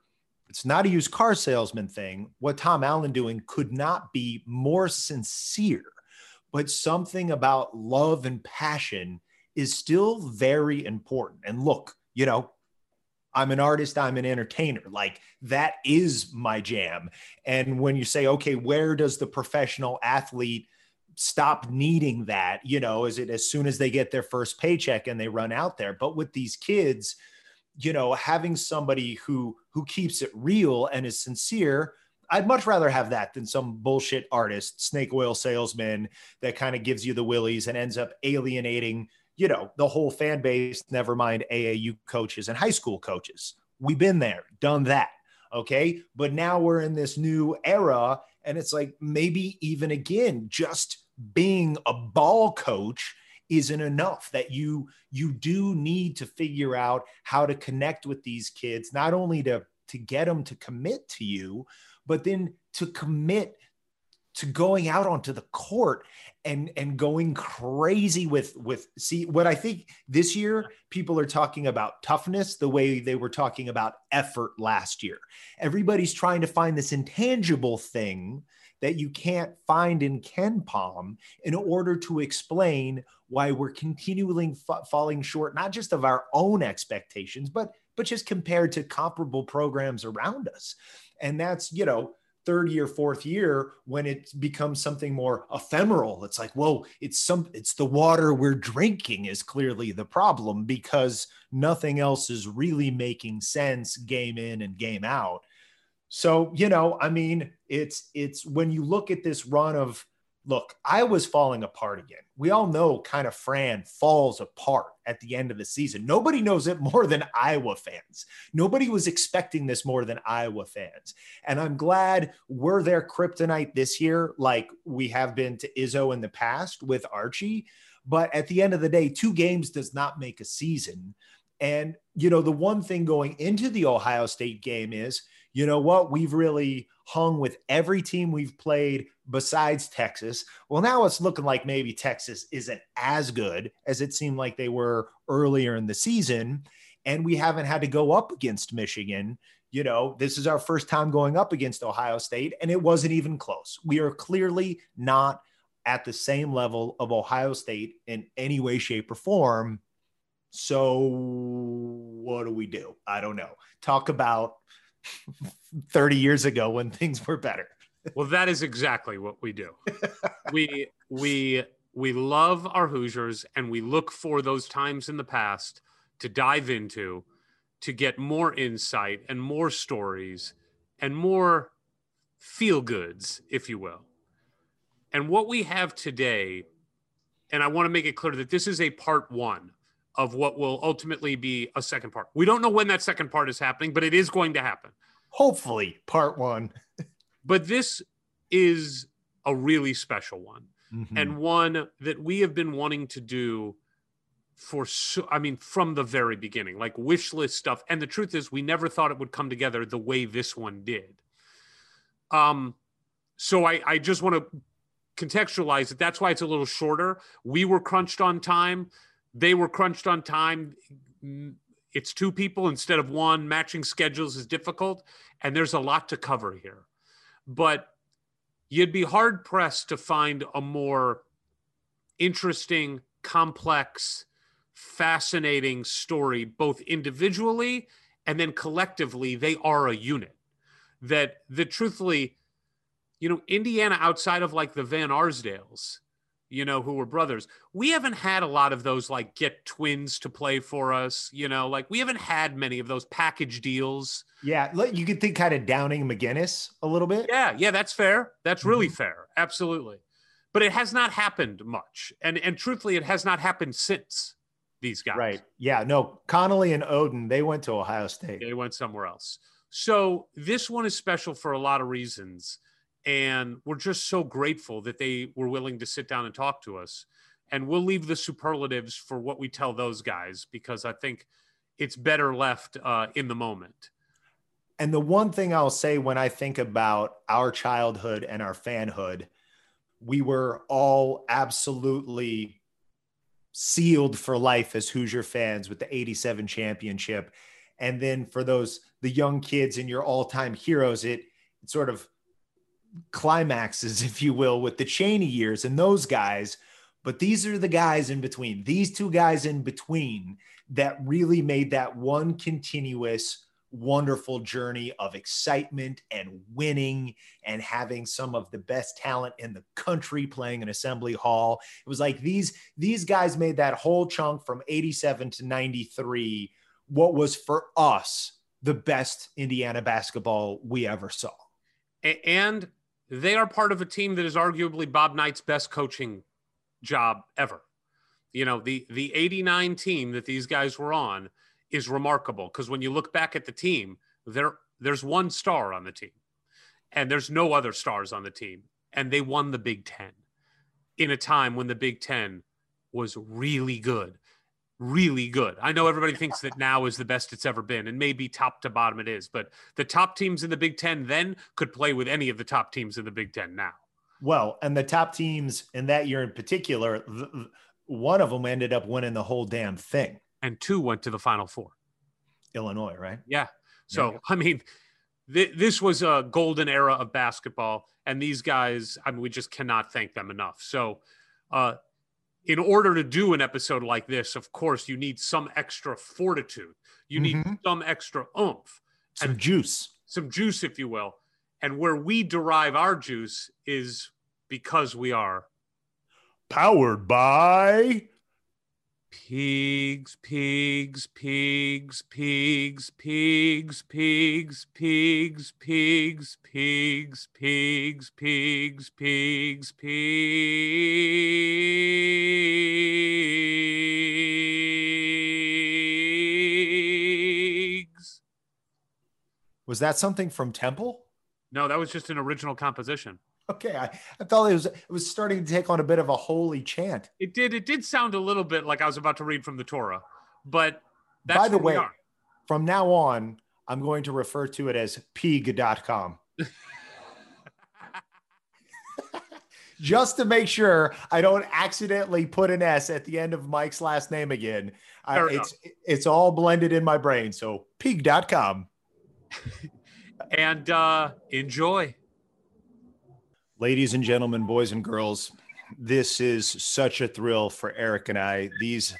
It's not a used car salesman thing. What Tom Allen doing could not be more sincere, but something about love and passion is still very important. And look, you know, I'm an artist, I'm an entertainer. Like that is my jam. And when you say, okay, where does the professional athlete stop needing that? You know, is it as soon as they get their first paycheck and they run out there? But with these kids, you know, having somebody who who keeps it real and is sincere, I'd much rather have that than some bullshit artist, snake oil salesman that kind of gives you the willies and ends up alienating you know, the whole fan base, never mind AAU coaches and high school coaches. We've been there, done that. Okay. But now we're in this new era. And it's like maybe even again, just being a ball coach isn't enough that you you do need to figure out how to connect with these kids not only to to get them to commit to you but then to commit to going out onto the court and and going crazy with with see what I think this year people are talking about toughness the way they were talking about effort last year. Everybody's trying to find this intangible thing that you can't find in KenPom in order to explain why we're continually fa- falling short not just of our own expectations but but just compared to comparable programs around us. And that's, you know, third year, fourth year, when it becomes something more ephemeral, it's like, whoa, it's some, it's the water we're drinking is clearly the problem because nothing else is really making sense game in and game out. So, you know, I mean, it's, it's when you look at this run of, look, I was falling apart again. We all know kind of Fran falls apart at the end of the season. Nobody knows it more than Iowa fans. Nobody was expecting this more than Iowa fans. And I'm glad we're their kryptonite this year, like we have been to Izzo in the past with Archie. But at the end of the day, two games does not make a season. And, you know, the one thing going into the Ohio State game is, you know what? We've really hung with every team we've played besides Texas. Well, now it's looking like maybe Texas isn't as good as it seemed like they were earlier in the season. And we haven't had to go up against Michigan. You know, this is our first time going up against Ohio State, and it wasn't even close. We are clearly not at the same level of Ohio State in any way, shape, or form. So, what do we do? I don't know. Talk about 30 years ago when things were better. well, that is exactly what we do. [LAUGHS] we we we love our Hoosiers and we look for those times in the past to dive into to get more insight and more stories and more feel goods, if you will. And what we have today, and I want to make it clear that this is a part one of what will ultimately be a second part. We don't know when that second part is happening, but it is going to happen. Hopefully, part one. [LAUGHS] but this is a really special one mm-hmm. and one that we have been wanting to do for so i mean from the very beginning like wish list stuff and the truth is we never thought it would come together the way this one did um so i i just want to contextualize it that's why it's a little shorter we were crunched on time they were crunched on time. It's two people instead of one. Matching schedules is difficult and there's a lot to cover here. But you'd be hard pressed to find a more interesting, complex, fascinating story, both individually and then collectively. They are a unit. That, that truthfully, you know, Indiana outside of like the Van Arsdales you know, who were brothers. We haven't had a lot of those like get twins to play for us, you know, like we haven't had many of those package deals. Yeah, you could think kind of Downing McGinnis a little bit. Yeah, yeah, that's fair. That's really mm-hmm. fair. Absolutely. But it has not happened much. And and truthfully, it has not happened since these guys. Right. Yeah. No, Conley and Oden, they went to Ohio State. They went somewhere else. So this one is special for a lot of reasons and we're just so grateful that they were willing to sit down and talk to us. And we'll leave the superlatives for what we tell those guys because i think it's better left uh, in the moment. And the one thing i'll say when i think about our childhood and our fanhood we were all absolutely sealed for life as hoosier fans with the 87 championship. And then for those the young kids and your all-time heroes it, it sort of climaxes, [LAUGHS] if you will, with the Cheaney years and those guys. But these are the guys in between, these two guys in between that really made that one continuous, wonderful journey of excitement and winning and having some of the best talent in the country playing in assembly hall. It was like these, these guys made that whole chunk from 87 to 93, what was for us the best Indiana basketball we ever saw. And they are part of a team that is arguably Bob Knight's best coaching job ever. You know, the the 89 team that these guys were on is remarkable because when you look back at the team, there there's one star on the team and there's no other stars on the team and they won the Big 10 in a time when the Big 10 was really good really good. I know everybody thinks that now is the best it's ever been, and maybe top to bottom it is, but the top teams in the Big Ten then could play with any of the top teams in the Big Ten now. Well, and the top teams in that year in particular, one of them ended up winning the whole damn thing. And two went to the Final Four. Illinois, right? Yeah. So, yeah. I mean, th- this was a golden era of basketball, and these guys, I mean, we just cannot thank them enough. So, uh, in order to do an episode like this, of course, you need some extra fortitude. You need mm-hmm. some extra oomph, some and juice, some juice, if you will. And where we derive our juice is because we are powered by Pigs, pigs, pigs, pigs, pigs, pigs, pigs, pigs, pigs, pigs, pigs, pigs, pigs. Was that something from Temple? No, that was just an original composition. Okay, I, I thought it was it was starting to take on a bit of a holy chant. It did. It did sound a little bit like I was about to read from the Torah, but that's By the way, from now on, I'm going to refer to it as pig.com. [LAUGHS] Just to make sure I don't accidentally put an S at the end of Mike's last name again. I, it's it's all blended in my brain. So pig.com. [LAUGHS] and uh, enjoy. Ladies and gentlemen, boys and girls, this is such a thrill for Eric and I. These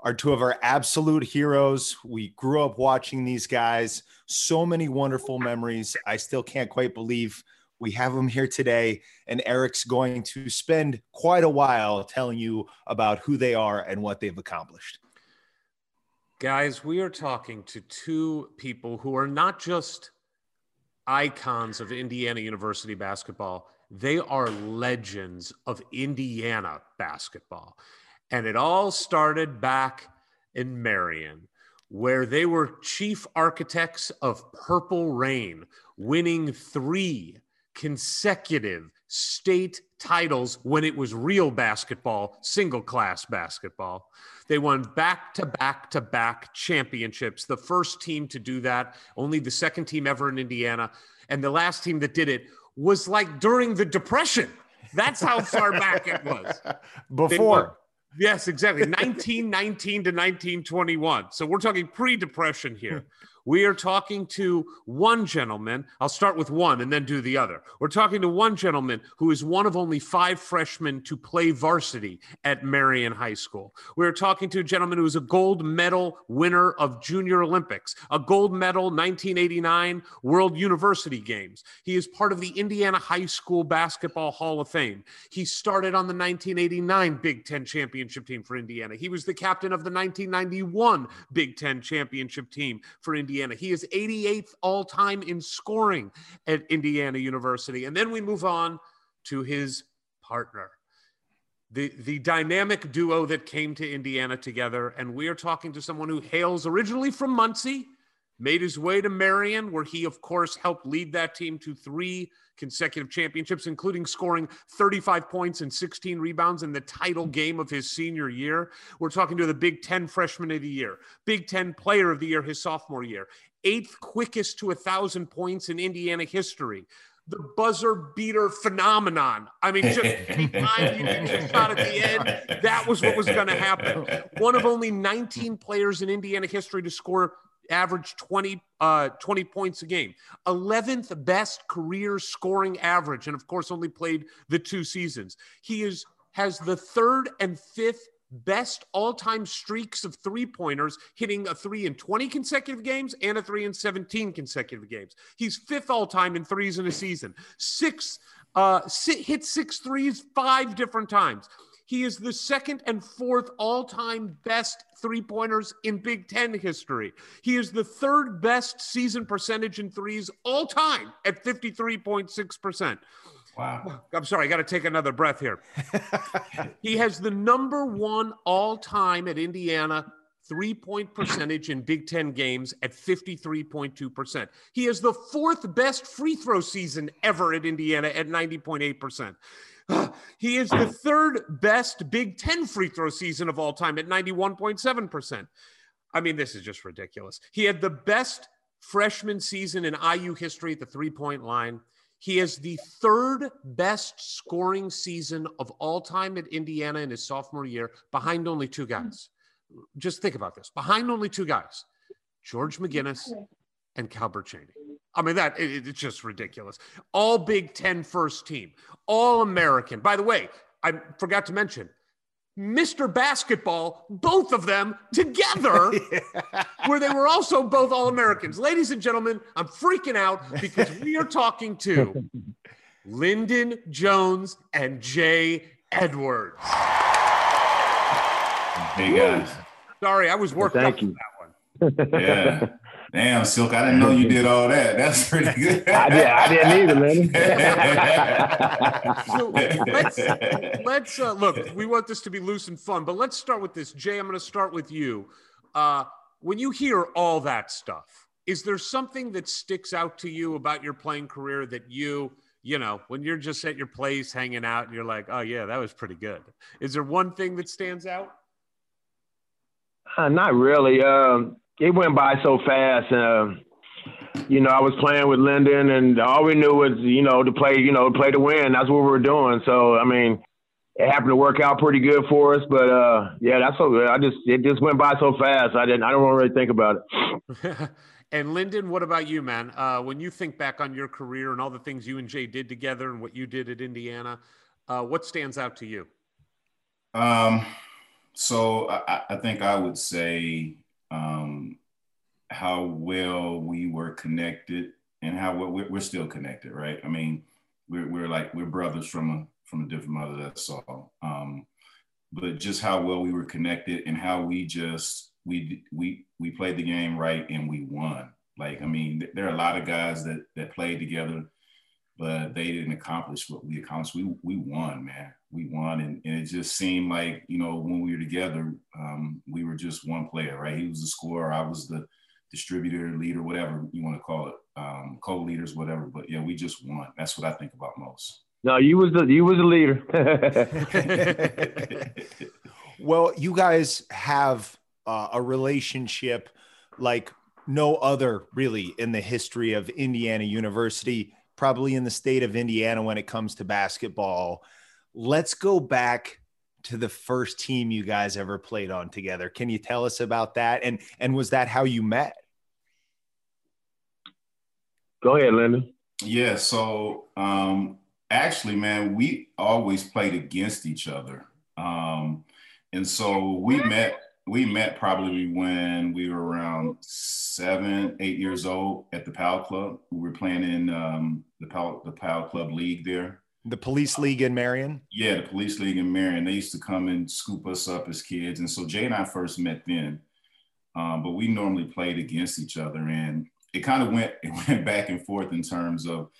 are two of our absolute heroes. We grew up watching these guys. So many wonderful memories. I still can't quite believe we have them here today. And Eric's going to spend quite a while telling you about who they are and what they've accomplished. Guys, we are talking to two people who are not just icons of Indiana University basketball, they are legends of Indiana basketball. And it all started back in Marion, where they were chief architects of Purple Rain, winning three consecutive state titles when it was real basketball, single class basketball. They won back to back to back championships. The first team to do that, only the second team ever in Indiana. And the last team that did it was like during the Depression. That's how far back it was. [LAUGHS] Before. Yes, exactly. [LAUGHS] 1919 to 1921. So we're talking pre depression here. We are talking to one gentleman. I'll start with one and then do the other. We're talking to one gentleman who is one of only five freshmen to play varsity at Marion High School. We're talking to a gentleman who is a gold medal winner of Junior Olympics, a gold medal 1989 World University Games. He is part of the Indiana High School Basketball Hall of Fame. He started on the 1989 Big Ten championship team for Indiana. He was the captain of the 1991 Big Ten championship team for Indiana. He is 88th all time in scoring at Indiana University. And then we move on to his partner. The, the dynamic duo that came to Indiana together. And we are talking to someone who hails originally from Muncie, made his way to Marion, where he, of course, helped lead that team to three consecutive championships, including scoring 35 points and 16 rebounds in the title game of his senior year. We're talking to the Big Ten freshman of the year, Big Ten player of the year his sophomore year, eighth quickest to a thousand points in Indiana history. The buzzer beater phenomenon. I mean, just [LAUGHS] anytime you get shot at the end, that was what was going to happen. One of only 19 players in Indiana history to score average 20, uh, 20 points a game. 11th best career scoring average, and of course, only played the two seasons. He is has the third and fifth best all-time streaks of three-pointers, hitting a three in 20 consecutive games and a three in 17 consecutive games. He's fifth all-time in threes in a season. Six uh, hit six threes five different times. He is the second and fourth all time best three pointers in Big Ten history. He is the third best season percentage in threes all time at 53.6%. Wow. I'm sorry, I got to take another breath here. [LAUGHS] he has the number one all time at Indiana three point percentage in Big Ten games at 53.2%. He is the fourth best free throw season ever at Indiana at 90.8%. He is the third best Big Ten free throw season of all time at 91.7%. I mean, this is just ridiculous. He had the best freshman season in IU history at the three point line. He has the third best scoring season of all time at Indiana in his sophomore year, behind only two guys. Just think about this behind only two guys George McGinnis and Calbert Cheaney. I mean, that it, it's just ridiculous. All Big Ten first team, all American. By the way, I forgot to mention Mr. Basketball, both of them together, [LAUGHS] yeah. where they were also both All Americans. Ladies and gentlemen, I'm freaking out because we are talking to [LAUGHS] Lyndon Jones and Jay Edwards. Hey guys. Sorry, I was worked Thank up you. for that one. Yeah. Damn, Silk. I didn't know you did all that. That's pretty [LAUGHS] good. I did. I didn't either, So let's let's uh, look. We want this to be loose and fun, but let's start with this. Jay, I'm going to start with you. Uh, when you hear all that stuff, is there something that sticks out to you about your playing career that you, you know, when you're just at your place hanging out and you're like, oh yeah, that was pretty good. Is there one thing that stands out? Uh, not really. Um, it went by so fast. Uh, you know, I was playing with Lyndon, and all we knew was, you know, to play, you know, to play to win. That's what we were doing. So, I mean, it happened to work out pretty good for us. But uh, yeah, that's so. good. I just it just went by so fast. I didn't. I don't really think about it. [LAUGHS] and Lyndon, what about you, man? Uh, when you think back on your career and all the things you and Jay did together and what you did at Indiana, uh, what stands out to you? Um, so I, I think I would say um, how well we were connected and how well we're, we're still connected, right? I mean, we're, we're like we're brothers from a from a different mother. That's all. Um, but just how well we were connected and how we just we we we played the game right and we won. Like I mean, there are a lot of guys that that played together, but they didn't accomplish what we accomplished. We we won, man. We won, and, and it just seemed like you know when we were together, um, we were just one player, right? He was the scorer, I was the distributor, leader, whatever you want to call it, um, co-leaders, whatever. But yeah, we just won. That's what I think about most. No, you was the you was the leader. [LAUGHS] well, you guys have uh, a relationship like no other really in the history of Indiana University, probably in the state of Indiana when it comes to basketball. Let's go back to the first team you guys ever played on together. Can you tell us about that? And and was that how you met? Go ahead, Lyndon. Yeah, so um actually, man, we always played against each other. Um and so we met we met probably when we were around seven, eight years old at the Powell Club. We were playing in um, the Powell, the Powell Club League there. The police league in Marion? Yeah, the police league in Marion. They used to come and scoop us up as kids. And so Jay and I first met then. Um, but we normally played against each other. And it kind of went, [LAUGHS] it went back and forth in terms of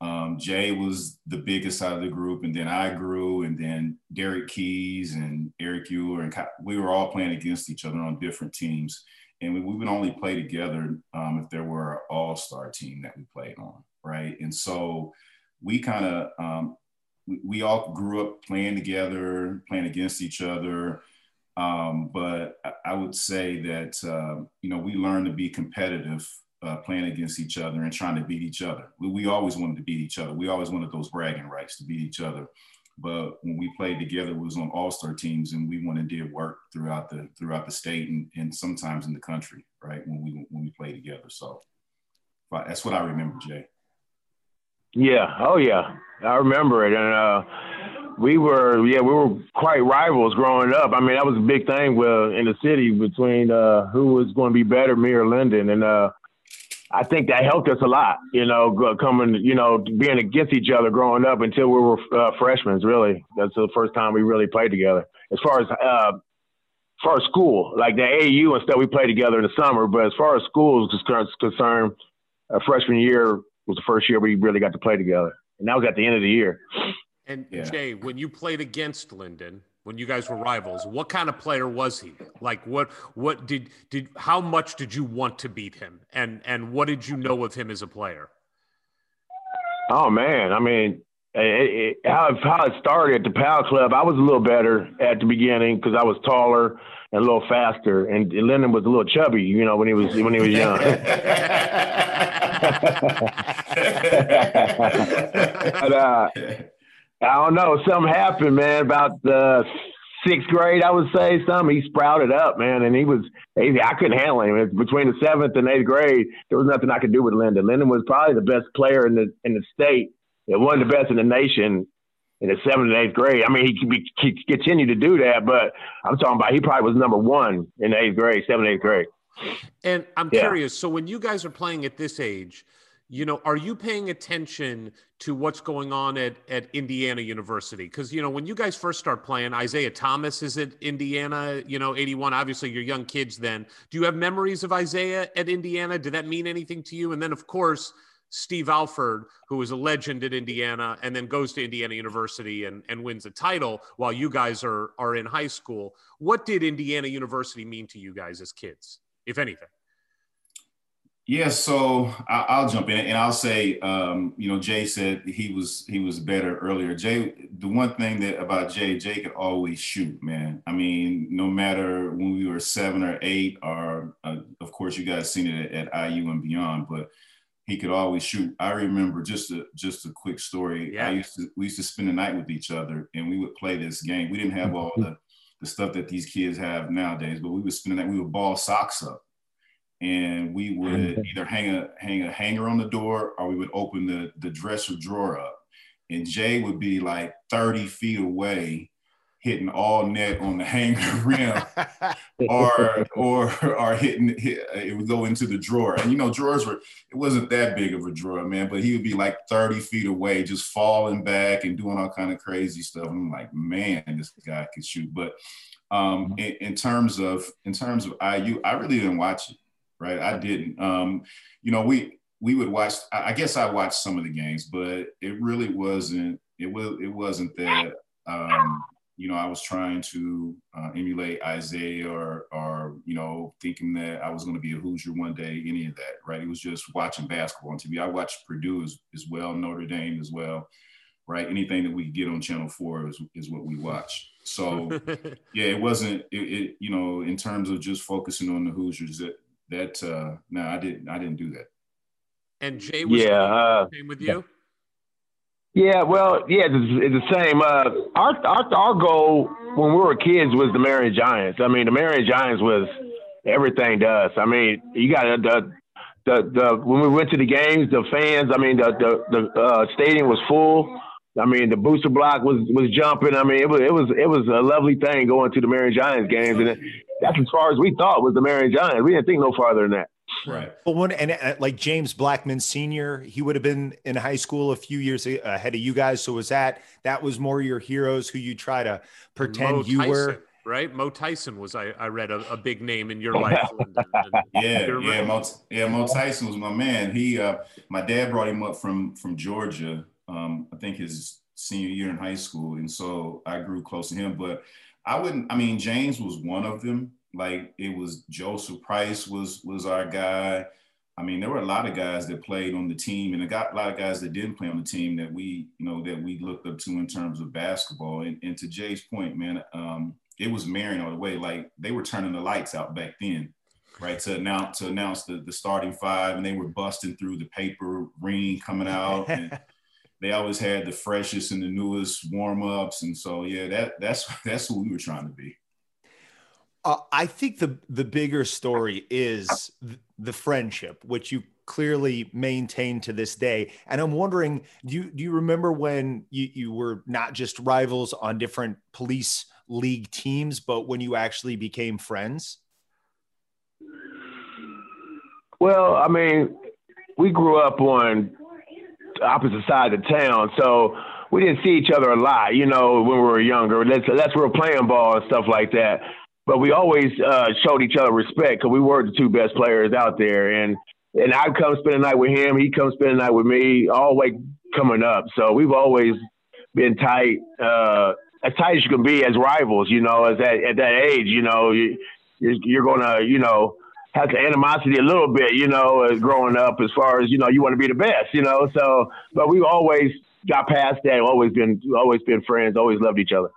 um, Jay was the biggest out of the group, and then I grew, and then Derek Keys and Eric Euler, and we were all playing against each other on different teams. And we, we would only play together um, if there were an all star team that we played on, right? And so we kind of, um, we, we, all grew up playing together, playing against each other. Um, but I, I, would say that, uh, you know, we learned to be competitive uh, playing against each other and trying to beat each other. We, we, always wanted to beat each other. We always wanted those bragging rights to beat each other. But when we played together, it was on all star teams, and we went and did work throughout the throughout the state and, and sometimes in the country. Right when we when we played together. So but that's what I remember, Jay. Yeah. Oh yeah. I remember it, and uh, we were yeah we were quite rivals growing up. I mean that was a big thing with, in the city between uh, who was going to be better, me or Lyndon, and uh, I think that helped us a lot, you know, coming, you know, being against each other growing up until we were uh, freshmen. Really, that's the first time we really played together. As far as uh, as far as school, like the AU and stuff, we played together in the summer. But as far as school is concerned, uh, freshman year was the first year we really got to play together, and that was at the end of the year. And yeah. Jay, when you played against Lyndon, when you guys were rivals what kind of player was he like what what did did how much did you want to beat him and and what did you know of him as a player oh man i mean it, it, how, how it started at the Powell Club, I was a little better at the beginning because I was taller and a little faster, and Lyndon was a little chubby, you know, when he was when he was young. [LAUGHS] but, uh, I don't know. Something happened, man. About the sixth grade, I would say something. He sprouted up, man, and he was. He, I couldn't handle him. Between the seventh and eighth grade, there was nothing I could do with Lyndon. Lyndon was probably the best player in the in the state. It wasn't the best in the nation in the seventh and eighth grade. I mean, he could, be, he could continue to do that, but I'm talking about he probably was number one in eighth grade, seventh, eighth grade. And I'm yeah. curious. So when you guys are playing at this age, you know, are you paying attention to what's going on at, at Indiana University? Because, you know, when you guys first start playing, Isiah Thomas is at Indiana, you know, 81. Obviously, you're young kids then. Do you have memories of Isaiah at Indiana? Did that mean anything to you? And then, of course, Steve Alford, who was a legend at Indiana and then goes to Indiana University and, and wins a title while you guys are, are in high school. What did Indiana University mean to you guys as kids, if anything? Yeah, so I, will jump in and I'll say, um, you know, Jay said he was he was better earlier. Jay, the one thing that about Jay, Jay could always shoot, man. I mean, no matter when we were seven or eight, or uh, of course you guys seen it at, at, IU and beyond, but he could always shoot. I remember just a just a quick story. Yeah. I used to we used to spend the night with each other, and we would play this game. We didn't have all the the stuff that these kids have nowadays, but we would spend that. We would ball socks up and we would mm-hmm. either hang a hang a hanger on the door or we would open the the dresser drawer up and jay would be like 30 feet away hitting all net on the hanger [LAUGHS] rim or or or hitting hit, it would go into the drawer and you know drawers were it wasn't that big of a drawer man but he would be like 30 feet away just falling back and doing all kind of crazy stuff i'm like man this guy can shoot but um, in, in terms of in terms of iu i really didn't watch it right? I didn't. Um, you know, we we would watch. I guess I watched some of the games, but it really wasn't. It was. It wasn't that. Um, you know, I was trying to uh, emulate Isiah or, or, you know, thinking that I was going to be a Hoosier one day, any of that, right? It was just watching basketball on TV. I watched Purdue as, as well, Notre Dame as well, right? Anything that we get on Channel 4 is, is what we watch. So, [LAUGHS] yeah, it wasn't, it, it, you know, in terms of just focusing on the Hoosiers, that that uh no i didn't i didn't do that and jay was yeah uh, same with you yeah well yeah it's, it's the same uh our, our our goal when we were kids was the marion giants i mean the marion giants was everything to us i mean you got the the, the when we went to the games the fans i mean the the, the uh, stadium was full I mean, the booster block was was jumping. I mean, it was it was it was a lovely thing going to the Marion Giants games, and that's as far as we thought was the Marion Giants. We didn't think no farther than that. Right. Well, when and uh, like James Blackmon Senior, he would have been in high school a few years ahead of you guys. So was that that was more your heroes who you try to pretend Mo you Tyson, were? Right. Mo Tyson was I, I read a, a big name in your life. [LAUGHS] And, and yeah, yeah, Mo, yeah. Mo Tyson was my man. He, uh, my dad brought him up from from Georgia. Um, I think his senior year in high school, and so I grew close to him. But I wouldn't. I mean, James was one of them. Like it was Joseph Price was was our guy. I mean, there were a lot of guys that played on the team, and got a lot of guys that didn't play on the team that we, you know, that we looked up to in terms of basketball. And, and to Jay's point, man, um, it was Marion all the way. Like they were turning the lights out back then, right? To announce to announce the, the starting five, and they were busting through the paper ring coming out. And, [LAUGHS] they always had the freshest and the newest warm ups, and so yeah, that that's [LAUGHS] that's who we were trying to be. Uh, I think the the bigger story is the friendship, which you clearly maintain to this day. And I'm wondering, do you do you remember when you, you were not just rivals on different police league teams, but when you actually became friends? Well, I mean, we grew up on opposite side of town. So we didn't see each other a lot, you know, when we were younger. That's that's where we're playing ball and stuff like that. But we always uh, showed each other respect because we were the two best players out there. And and I'd come spend the night with him. He'd come spend the night with me, all the way coming up. So we've always been tight, uh, as tight as you can be as rivals. You know, as that at that age, you know, you, you're, you're gonna, you know has the animosity a little bit, you know, as growing up as far as, you know, you want to be the best, you know. So but we've always got past that, always been always been friends, always loved each other.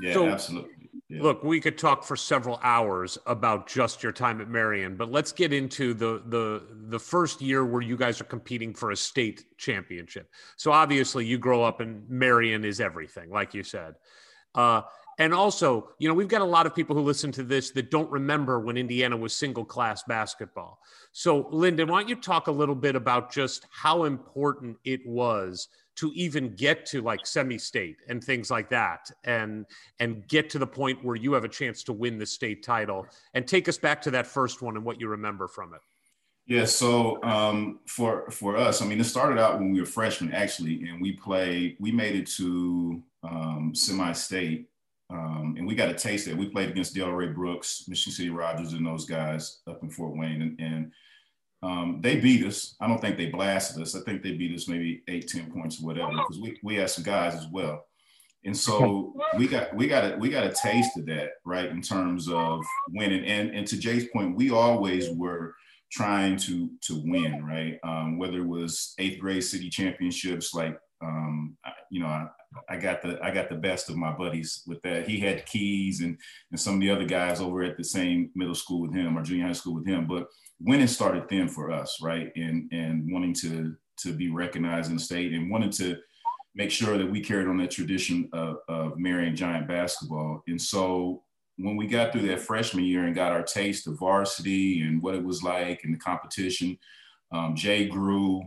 Yeah, so, absolutely. Yeah. Look, we could talk for several hours about just your time at Marion, but let's get into the the the first year where you guys are competing for a state championship. So obviously, you grow up and Marion is everything, like you said. Uh, and also, you know, we've got a lot of people who listen to this that don't remember when Indiana was single class basketball. So, Lyndon, why don't you talk a little bit about just how important it was to even get to like semi state and things like that and and get to the point where you have a chance to win the state title and take us back to that first one and what you remember from it. Yeah, so um, for for us, I mean, it started out when we were freshmen actually, and we played. We made it to um, semi-state, um, and we got a taste that we played against Delray Brooks, Michigan City Rogers, and those guys up in Fort Wayne, and, and um, they beat us. I don't think they blasted us. I think they beat us maybe eight, 10 points or whatever, because we, we had some guys as well. And so we got we got a we got a taste of that, right? In terms of winning. And and to Jay's point, we always were trying to to win, right? Um, whether it was eighth grade city championships, like um, you know, I, I, got the I got the best of my buddies with that. He had keys and and some of the other guys over at the same middle school with him or junior high school with him. But winning started then for us, right? And and wanting to to be recognized in the state and wanting to make sure that we carried on that tradition of, of Marion Giant basketball. And so when we got through that freshman year and got our taste of varsity and what it was like and the competition, um, Jay grew.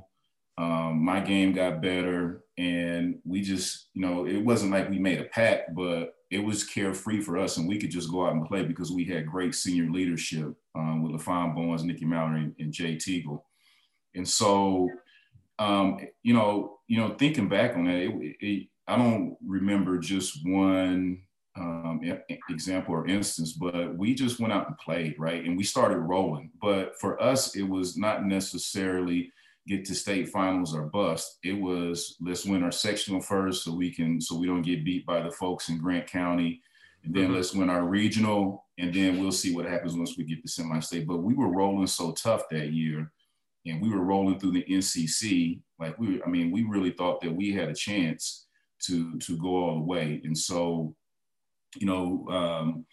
Um, my game got better, and we just, you know, it wasn't like we made a pact, but it was carefree for us, and we could just go out and play because we had great senior leadership um, with LaFon Bowens, Nikki Mallory, and, Jay Teagle. And so, um, you know, you know, thinking back on that, it, it, I don't remember just one um, example or instance, but we just went out and played, right? And we started rolling. But for us, it was not necessarily get to state finals or bust. It was let's win our sectional first so we can so we don't get beat by the folks in Grant County. And then mm-hmm. let's win our regional, and then we'll see what happens once we get to semi-state. But we were rolling so tough that year, and we were rolling through the NCC. Like we, I mean, we really thought that we had a chance to to go all the way. And so you know, um,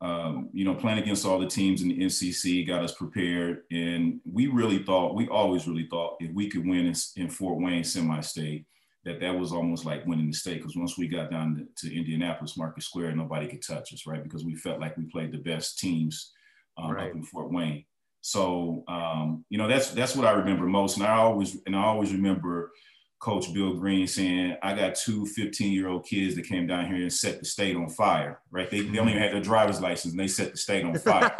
um, you know, playing against all the teams in the NCC got us prepared, and we really thought, we always really thought, if we could win in, in Fort Wayne semi-state, that that was almost like winning the state. Because once we got down to, to, Indianapolis Market Square, nobody could touch us, right? Because we felt like we played the best teams um, right. up in Fort Wayne. So, um, you know, that's that's what I remember most, and I always and I always remember Coach Bill Green saying, I got two 15 year old kids that came down here and set the state on fire, right? They, they don't even have their driver's license and they set the state on fire.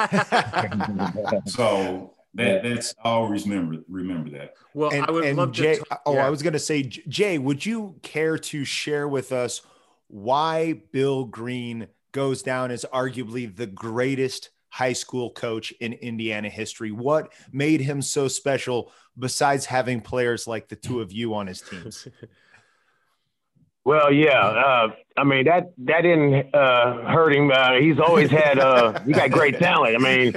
[LAUGHS] so that, that's I always remember remember that. Well, and, I would love Jay, to. T- oh, yeah. I was going to say, Jay, would you care to share with us why Bill Green goes down as arguably the greatest high school coach in Indiana history? What made him so special? besides having players like the two of you on his teams? [LAUGHS] Well, yeah. Uh, I mean that that didn't uh, hurt him. Uh, he's always had uh, he got great talent. I mean,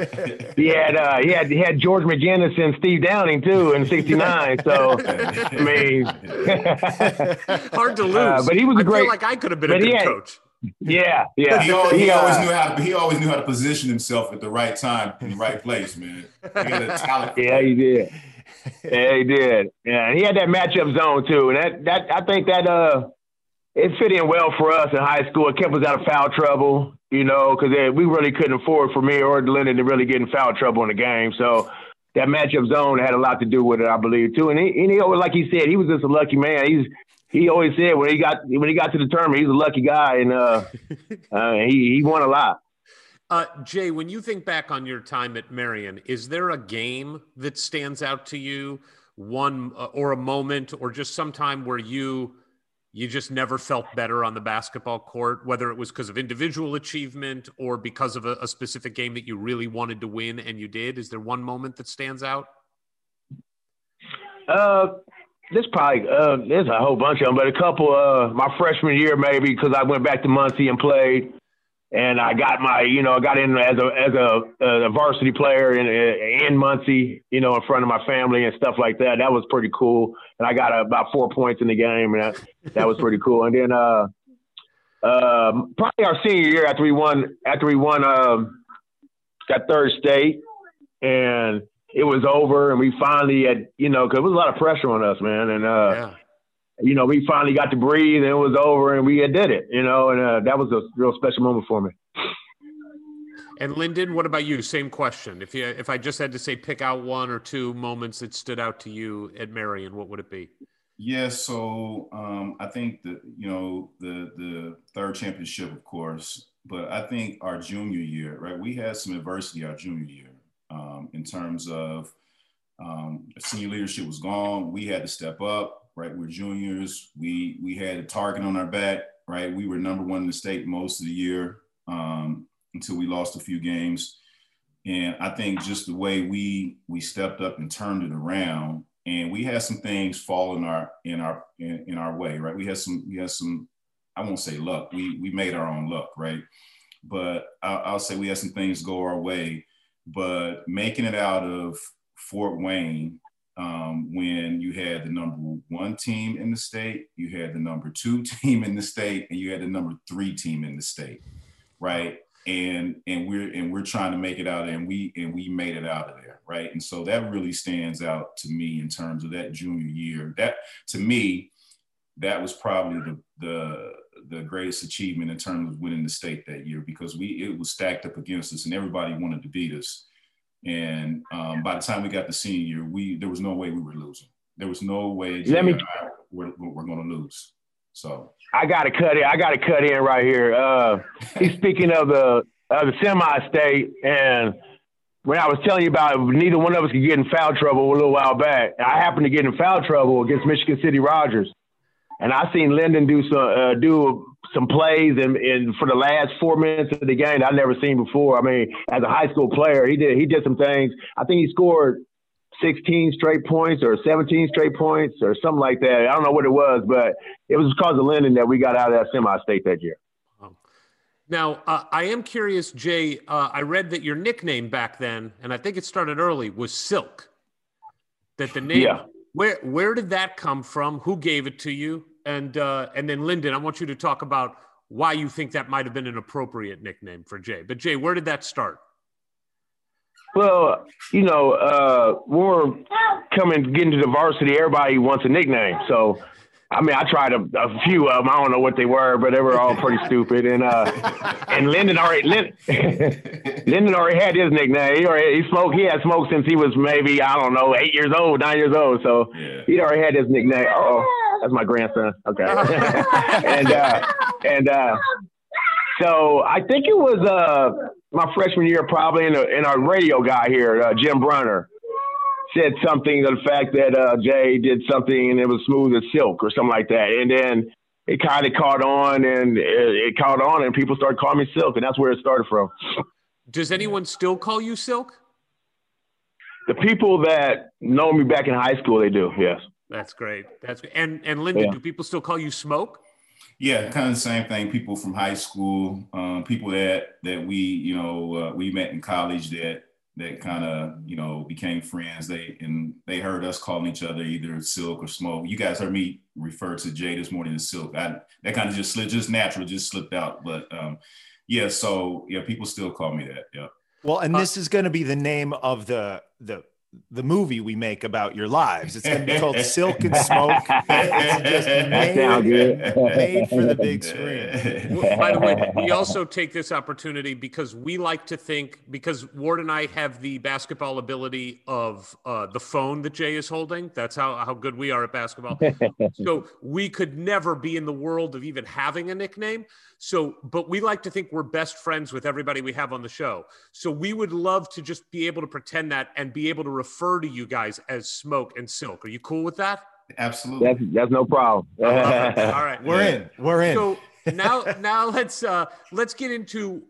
he had uh, he had he had George McGinnis and Steve Downing too in '69. So I mean, [LAUGHS] hard to uh, lose. but he was a great. like I could have been a good had, coach. Yeah, yeah. He, always, he always knew how to. He always knew how to position himself at the right time in the right place, man. He had a talent. Yeah, he did yeah, he did. Yeah, and he had that matchup zone too, and that that I think that uh it fit in well for us in high school. It kept us out of foul trouble, you know, because we really couldn't afford for me or Lyndon to really get in foul trouble in the game. So that matchup zone had a lot to do with it, I believe, too. And he, and he like he said, he was just a lucky man. He's he always said when he got when he got to the tournament, he's a lucky guy, and uh, [LAUGHS] uh, he he won a lot. Uh, Jay, when you think back on your time at Marion, is there a game that stands out to you, one uh, or a moment, or just some time where you you just never felt better on the basketball court, whether it was because of individual achievement or because of a, a specific game that you really wanted to win and you did? Is there one moment that stands out? Uh, there's probably uh, there's a whole bunch of them, but a couple. Uh, my freshman year, maybe because I went back to Muncie and played and I got my, you know, I got in as a as a, a varsity player in in Muncie, you know, in front of my family and stuff like that. That was pretty cool, and I got about four points in the game, and that that was pretty cool. And then, uh, uh, probably our senior year after we won after we won um, that third state, and it was over, and we finally had, you know, because it was a lot of pressure on us, man, and uh, yeah you know, we finally got to breathe and it was over and we did it, you know, and uh, that was a real special moment for me. And Lyndon, what about you? Same question. If you, if I just had to say pick out one or two moments that stood out to you at Marion, what would it be? Yeah, so um, I think that you know the the third championship, of course, but I think our junior year, right? We had some adversity our junior year um, in terms of um, senior leadership was gone. We had to step up, right? We're juniors. We we had a target on our back, right? We were number one in the state most of the year um, until we lost a few games. And I think just the way we we stepped up and turned it around, and we had some things fall in our in our in, in our way, right? We had some we had some I won't say luck. We we made our own luck, right? But I'll, I'll say we had some things go our way. But making it out of Fort Wayne um, when you had the number one team in the state, you had the number two [LAUGHS] team in the state, and you had the number three team in the state, right? And and we're and we're trying to make it out, and we and we made it out of there, right? And so that really stands out to me in terms of that junior year. That to me, that was probably the the the greatest achievement in terms of winning the state that year because we it was stacked up against us, and everybody wanted to beat us and um, by the time we got the senior year, we there was no way we were losing. There was no way Let me, we're, we're going to lose. So I got to cut it. I got to cut in right here. Uh, he's speaking of the of the semi-state, and when I was telling you about it, neither one of us could get in foul trouble a little while back. I happened to get in foul trouble against Michigan City Rogers, and I seen Lyndon do some uh, do some plays and, and for the last four minutes of the game I've never seen before. I mean, as a high school player, he did he did some things. I think he scored 16 straight points or 17 straight points or something like that. I don't know what it was, but it was because of Lyndon that we got out of that semi-state that year. Now, uh, I am curious, Jay. Uh, I read that your nickname back then, and I think it started early, was Silk. That the name. Yeah. Where where did that come from? Who gave it to you? And uh, and then Lyndon, I want you to talk about why you think that might have been an appropriate nickname for Jay. But Jay, where did that start? Well, you know, uh, we're coming getting to the varsity, everybody wants a nickname. So I mean, I tried a, a, few of them. I don't know what they were, but they were all pretty [LAUGHS] stupid. And uh, and Lyndon already Lyndon, [LAUGHS] Lyndon already had his nickname. He already he smoked. He had smoked since he was maybe I don't know eight years old, nine years old. So yeah. he already had his nickname. Oh, that's my grandson. Okay. [LAUGHS] and uh, and uh, so I think it was uh, my freshman year, probably, in, a, in our radio guy here, uh, Jim Brunner said something to the fact that uh, Jay did something and it was smooth as silk or something like that. And then it kind of caught on and it, it, caught on and people started calling me Silk. And that's where it started from. Does anyone still call you Silk? The people that know me back in high school, they do. Yes. That's great. That's and and Lyndon, yeah. do people still call you Smoke? Yeah, kind of the same thing. People from high school, um, people that that we you know uh, we met in college that that kind of you know became friends. They and they heard us calling each other either Silk or Smoke. You guys heard me refer to Jay this morning as Silk. I, that kind of just slipped, just natural, just slipped out. But um, yeah, so yeah, people still call me that. Yeah. Well, and uh, this is going to be the name of the the the movie we make about your lives. It's going to be called [LAUGHS] Silk and Smoke. It's just made, made for the big screen. By the way, we also take this opportunity because we like to think because Ward and I have the basketball ability of uh, the phone that Jay is holding. That's how how good we are at basketball. [LAUGHS] so we could never be in the world of even having a nickname. So, but we like to think we're best friends with everybody we have on the show. So we would love to just be able to pretend that and be able to refer to you guys as Smoke and Silk. Are you cool with that? Absolutely. That's, that's no problem. All right, we're in. We're in. So now, now let's uh, let's get into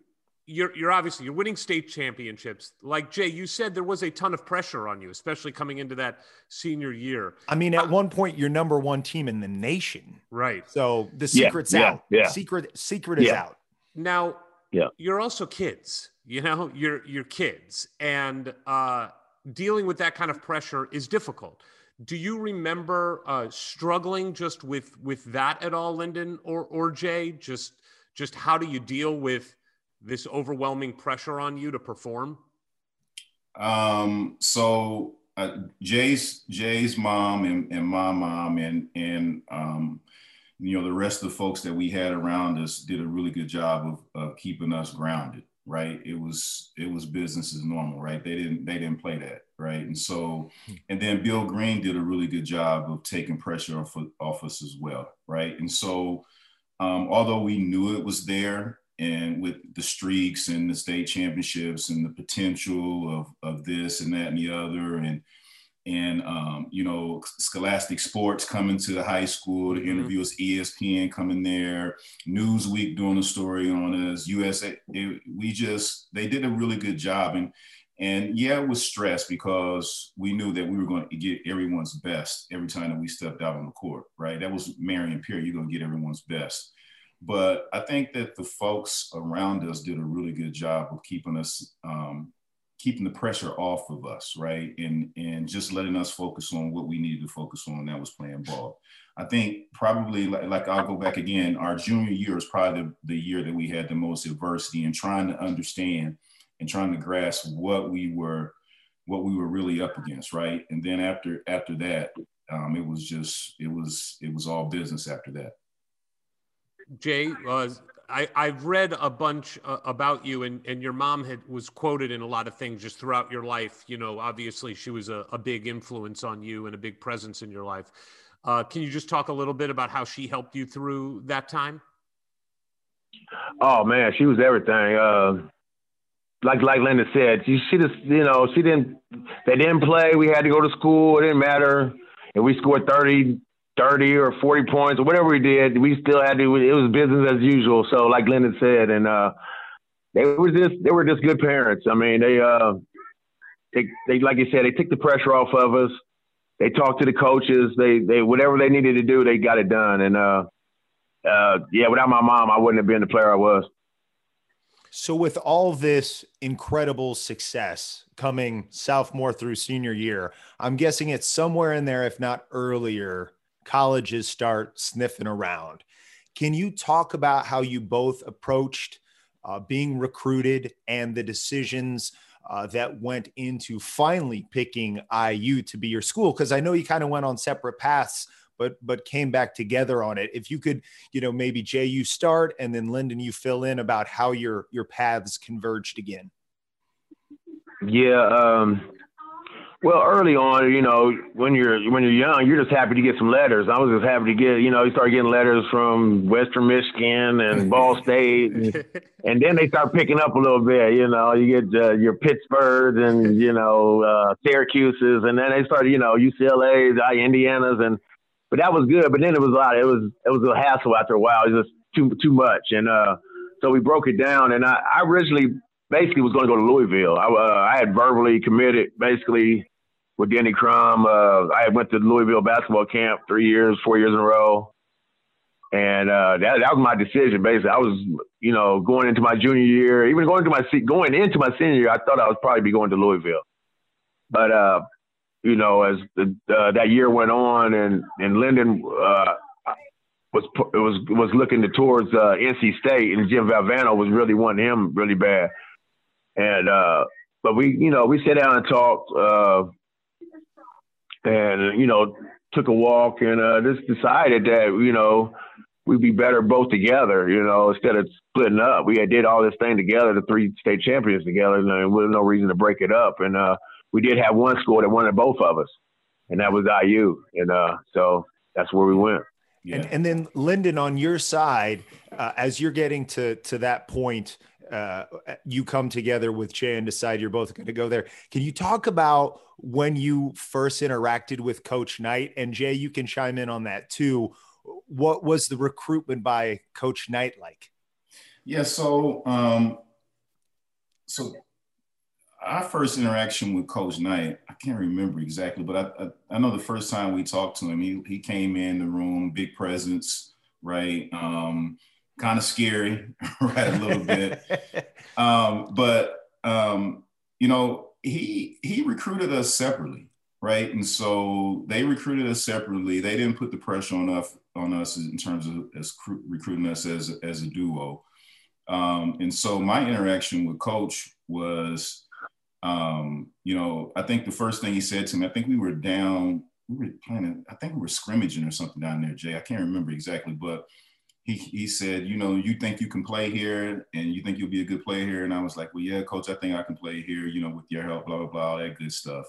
you're you're obviously you're winning state championships. Like Jay, you said there was a ton of pressure on you, especially coming into that senior year. I mean, at uh, one point you're number one team in the nation. Right. So the secret's yeah, out. Yeah. Secret secret is out. Now yeah. you're also kids. You know, you're you're kids. And uh dealing with that kind of pressure is difficult. Do you remember uh, struggling just with with that at all, Lyndon or or Jay? Just just how do you deal with this overwhelming pressure on you to perform? Um, so uh, Jay's Jay's mom and, and my mom and and um, you know the rest of the folks that we had around us did a really good job of, of keeping us grounded right? It was it was business as normal right? They didn't they didn't play that right? And so and then bill green did a really good job of taking pressure off, off us as well right? And so um, although we knew it was there and with the streaks and the state championships and the potential of, of this and that and the other and and um, you know scholastic sports coming to the high school to Mhm. interview us espn coming there newsweek doing a story on us usa it- we just they did a really good job. And and yeah it was stress because we knew that we were going to get everyone's best every time that we stepped out on the court right? That was marion period you're going to get everyone's best but i think that the folks around us did a really good job of keeping us um, keeping the pressure off of us, right? And and just letting us focus on what we needed to focus on, that was playing ball. I think probably like, like I'll go back again, our junior year is probably the, the year that we had the most adversity and trying to understand and trying to grasp what we were what we were really up against, right? And then after after that, um, it was just it was it was all business after that. Jay, uh, I, I've read a bunch uh, about you, and, and your mom had was quoted in a lot of things just throughout your life. You know, obviously she was a, a big influence on you and a big presence in your life. Uh, can you just talk a little bit about how she helped you through that time? Oh man, she was everything. Uh, like like Lyndon said, she she just you know she didn't they didn't play. We had to go to school. It didn't matter if we scored 30, 30 or forty points or whatever we did. We still had to. It was business as usual. So like Lyndon said, and uh, they were just they were just good parents. I mean they uh they they like you said they took the pressure off of us. They talked to the coaches. They they whatever they needed to do, they got it done. And uh, uh, yeah, without my mom, I wouldn't have been the player I was. So, with all this incredible success coming sophomore through senior year, I'm guessing it's somewhere in there, if not earlier, colleges start sniffing around. Can you talk about how you both approached uh, being recruited and the decisions uh, that went into finally picking IU to be your school? Because I know you kind of went on separate paths. But, but came back together on it. If you could, you know, maybe Jay, you start, and then Lyndon, you fill in about how your your paths converged again. Yeah. Um, well, early on, you know, when you're when you're young, you're just happy to get some letters. I was just happy to get, you know, you start getting letters from Western Michigan and [LAUGHS] Ball State, and, [LAUGHS] and then they start picking up a little bit. You know, you get uh, your Pittsburghs and you know uh, Syracuse's, and then they start, you know, UCLA's, uh, Indiana's, and but that was good. But then it was a lot. It was it was a hassle after a while. It was just too too much, and uh, so we broke it down. And I, I originally basically was going to go to Louisville. I, uh, I had verbally committed basically with Denny Crum. Uh, I went to Louisville basketball camp three years, four years in a row. And uh, that, that was my decision. Basically, I was, you know, going into my junior year, even going into my going into my senior year, I thought I would probably be going to Louisville. But uh, you know, as the, that year went on, and and Lyndon uh, was was was looking towards uh, NC State, and Jim Valvano was really wanting him really bad. And uh, but we, you know, we sat down and talked, and you know, took a walk, and uh, just decided that you know we'd be better both together. You know, instead of splitting up, we had did all this thing together, the three state champions together, and there was no reason to break it up. And uh, we did have one school that wanted both of us, and that was IU. And uh, so that's where we went. Yeah. And, and then Lyndon, on your side, uh, as you're getting to to that point, uh, you come together with Jay and decide you're both going to go there. Can you talk about when you first interacted with Coach Knight? And Jay, you can chime in on that too. What was the recruitment by Coach Knight like? Yeah, so um, so our first interaction with Coach Knight, I can't remember exactly, but I, I, I, know the first time we talked to him, he, he came in the room, big presence, right? Um, kind of scary, [LAUGHS] right? A little bit. [LAUGHS] um, but, um, you know, he, he recruited us separately, right? And so they recruited us separately. They didn't put the pressure on us, on us in terms of as recruiting us as, as a duo. Um, and so my interaction with Coach was, um, you know, I think the first thing he said to me, I think we were down, we were playing, I think we were scrimmaging or something down there, Jay. I can't remember exactly, but he, he said, you know, you think you can play here and you think you'll be a good player here. And I was like, well, yeah, coach, I think I can play here, you know, with your help, blah, blah, blah, all that good stuff.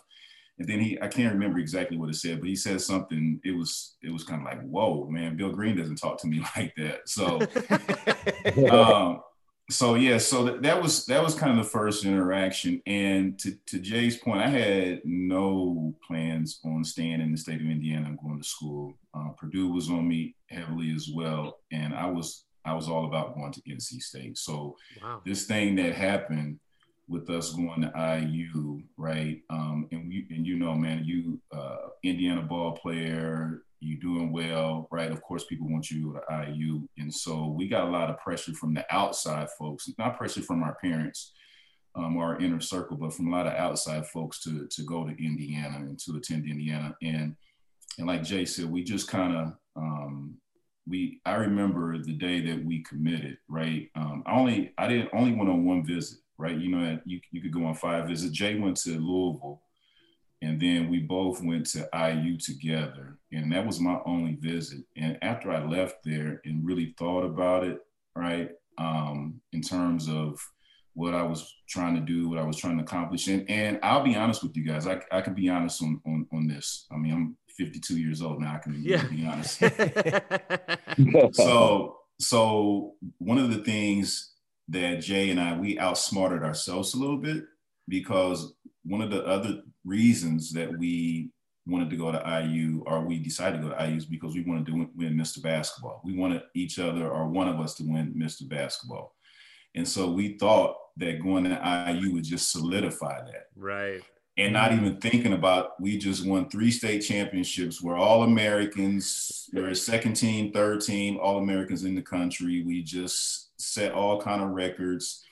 And then he, I can't remember exactly what it said, but he said something, it was, it was kind of like, whoa, man, Bill Green doesn't talk to me [LAUGHS] like that. So, [LAUGHS] um, so yeah, so that, that was that was kind of the first interaction. And to, to Jay's point, I had no plans on staying in the state of Indiana and going to school. Uh, Purdue was on me heavily as well, and I was I was all about going to NC State. So Wow. this thing that happened with us going to IU, right? Um, and you and you know, man, you uh, Indiana ball player, you doing well, right? Of course, people want you to IU, and so we got a lot of pressure from the outside folks, not pressure from our parents. Um, our inner circle, but from a lot of outside folks to to go to Indiana and to attend Indiana, and and like Jay said, we just kind of um, we I remember the day that we committed, right? Um, I only I didn't only went on one visit, right? You know, you you could go on five visits. Jay went to Louisville, and then we both went to IU together, and that was my only visit. And after I left there and really thought about it, right, um, in terms of what I was trying to do, what I was trying to accomplish, and and I'll be honest with you guys, I I can be honest on on on this. I mean, I'm 52 years old now. I can Yeah. be honest [LAUGHS] [LAUGHS] so so one of the things that Jay and I we outsmarted ourselves a little bit because one of the other reasons that we wanted to go to IU or we decided to go to IU is because we wanted to win, Mr. Basketball. We wanted each other or one of us to win Mr. Basketball. And so we thought that going to IU would just solidify that right. and not even thinking about we just won three state championships. We're all Americans. We're second team, third team, all Americans in the country. We just set all kind of records.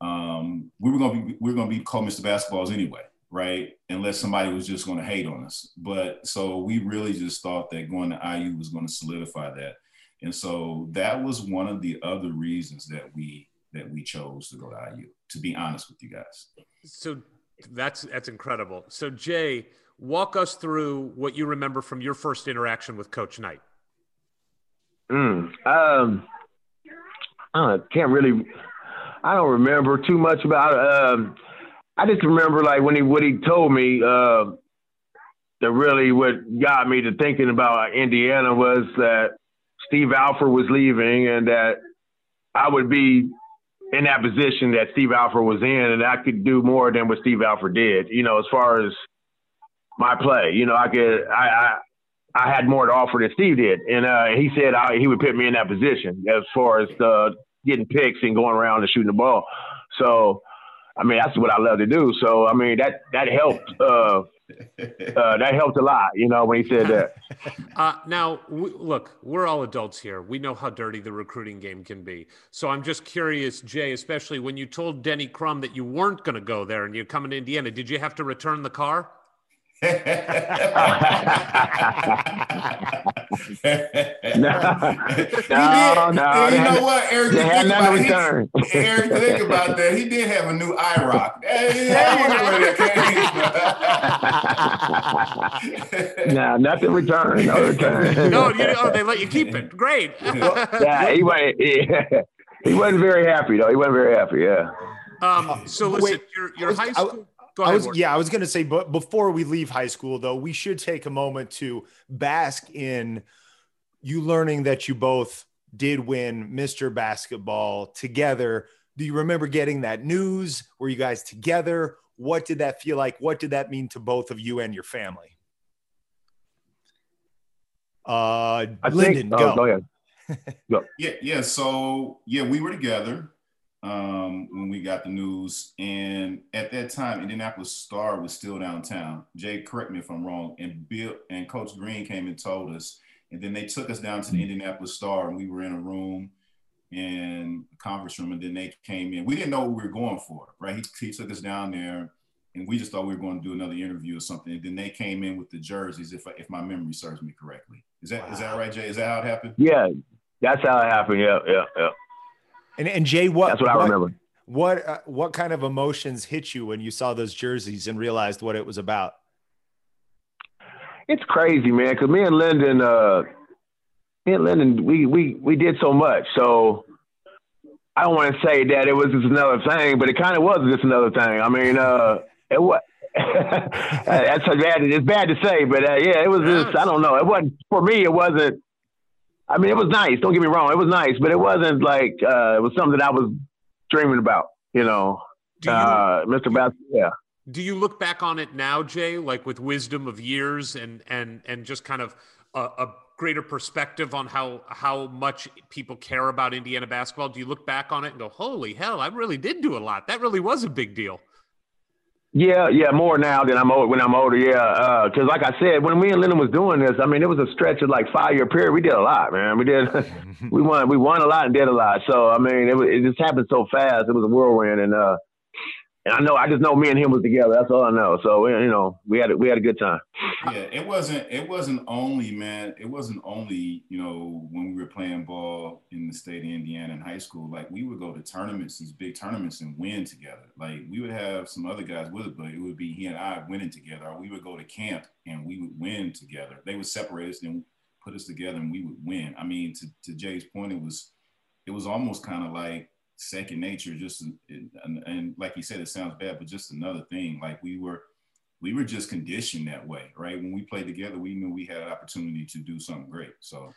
Um, we were gonna be we are gonna be called Mr. Basketballs anyway, right? Unless somebody was just gonna hate on us. But so we really just thought that going to IU was gonna solidify that. And so that was one of the other reasons that we that we chose to go to IU, to be honest with you guys. So that's that's incredible. So Jay, walk us through what you remember from your first interaction with Coach Knight. Mm, um, I can't really. I don't remember too much about it. Um, I just remember like when he what he told me. Uh, that really what got me to thinking about Indiana was that Steve Alford was leaving and that I would be in that position that Steve Alford was in, and I could do more than what Steve Alford did. You know, as far as my play, you know, I could I. I I had more to offer than Steve did, and uh, he said I, he would put me in that position as far as uh, getting picks and going around and shooting the ball. So, I mean, that's what I love to do. So, I mean, that that helped. Uh, [LAUGHS] uh, that helped a lot, you know, when he said that. [LAUGHS] Uh, now, w- look, we're all adults here. We know how dirty the recruiting game can be. So I'm just curious, Jay, especially when you told Denny Crum that you weren't going to go there and you're coming to Indiana, did you have to return the car? No, no, no. You know what, Eric? They you had think nothing about it, he- Eric, think about that. He did have a new IROC. [LAUGHS] Hey, that wouldn't where that came. [LAUGHS] no, nothing returned. No return. No, you, oh, they let you keep it. Great. [LAUGHS] yeah, he wasn't. He, he wasn't very happy though. He wasn't very happy. Yeah. Um, so Wait, listen, your, your was- high I- school. Go I was, Ward. yeah, I was going to say, but before we leave high school, though, we should take a moment to bask in you learning that you both did win Mr. Basketball together. Do you remember getting that news? Were you guys together? What did that feel like? What did that mean to both of you and your family? Uh, I Lyndon, think. go. Oh, go ahead. [LAUGHS] Yeah, yeah. So yeah, we were together um, when we got the news, and at that time, Indianapolis Star was still downtown. Jay, correct me if I'm wrong. And Bill and Coach Green came and told us, and then they took us down to the Indianapolis Star, and we were in a room in a conference room, and then they came in. We didn't know what we were going for, right? He, he took us down there. And we just thought we were going to do another interview or something. And then they came in with the jerseys, if if my memory serves me correctly. Is that is that right, Jay? Is that how it happened? Yeah, that's how it happened. Yeah, yeah, yeah. And, and Jay, what, That's what I remember. What, uh, what kind of emotions hit you when you saw those jerseys and realized what it was about? It's crazy, man. Because me and Lyndon, uh, me and Lyndon, we we we did so much. So I don't want to say that it was just another thing, but it kind of was just another thing. I mean, uh, it was. [LAUGHS] That's bad. It's bad to say, but uh, yeah, it was just. I don't know. It wasn't for me. It wasn't. I mean, it was nice. Don't get me wrong. It was nice, but it wasn't like uh, it was something that I was dreaming about. You know, you, uh, Mr. Bass. Yeah. do you look back on it now, Jay, like with wisdom of years and and and just kind of a, a greater perspective on how how much people care about Indiana basketball? Do you look back on it and go, "Holy hell, I really did do a lot. That really was a big deal." Yeah, yeah, more now than I'm old when I'm older. Yeah, because like I said, when me and Lyndon was doing this, I mean, it was a stretch of like five year period. We did a lot, man. We did, [LAUGHS] we won, we won a lot and did a lot. So I mean, it, it just happened so fast. It was a whirlwind, and uh, and I know, I just know me and him was together. That's all I know. So you know, we had a, we had a good time. Yeah, it wasn't. It wasn't only man. It wasn't only you know when we were playing ball in the state of Indiana in high school. Like we would go to tournaments, these big tournaments, and win together. Like we would have some other guys with us, but it would be he and I winning together. Or we would go to camp and we would win together. They would separate us and put us together, and we would win. I mean, to to Jay's point, it was it was almost kind of like second nature. Just and, and like you said, it sounds bad, but just another thing. Like we were we were just conditioned that way, right? When we played together, we knew we had an opportunity to do something great. So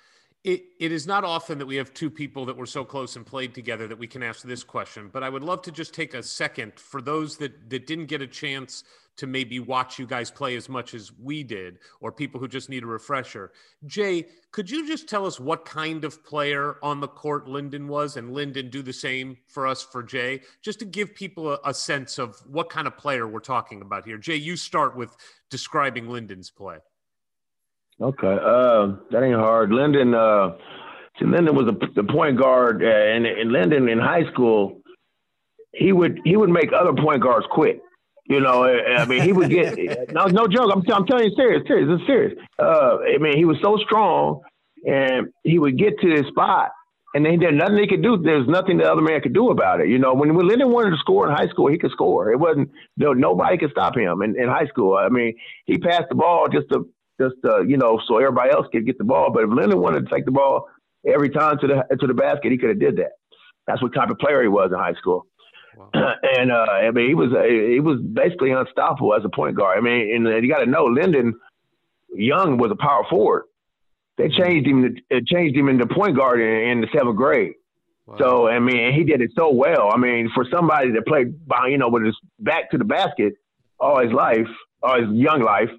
It, it is not often that we have two people that were so close and played together that we can ask this question, but I would love to just take a second for those that, that didn't get a chance to maybe watch you guys play as much as we did, or people who just need a refresher. Jay, could you just tell us what kind of player on the court Lyndon was, and Lyndon do the same for us for Jay, just to give people a, a sense of what kind of player we're talking about here. Jay, you start with describing Lyndon's play. Okay, uh, that ain't hard. Lyndon, uh, see, Lyndon was a, the point guard, uh, and, and Lyndon in high school, he would he would make other point guards quit. You know, I I mean, he would get [LAUGHS] no no joke. I'm I'm telling you, serious, serious, it's serious. Uh, I mean, he was so strong, and he would get to his spot, and then there's nothing he could do. There's nothing the other man could do about it. You know, when when Lyndon wanted to score in high school, he could score. It wasn't no nobody could stop him in, in high school. I mean, he passed the ball just to just uh, you know, so everybody else could get the ball. But if Leonard wanted to take the ball every time to the to the basket, he could have did that. That's what type of player he was in high school. [CLEARS THROAT] and uh, I mean, he was uh, he was basically unstoppable as a point guard. I mean, and you got to know, Lyndon Young was a power forward. They changed him to, it changed him into point guard in, in the seventh grade. So I mean, he did it so well. I mean, for somebody that played, by, you know, with his back to the basket all his life, all his young life,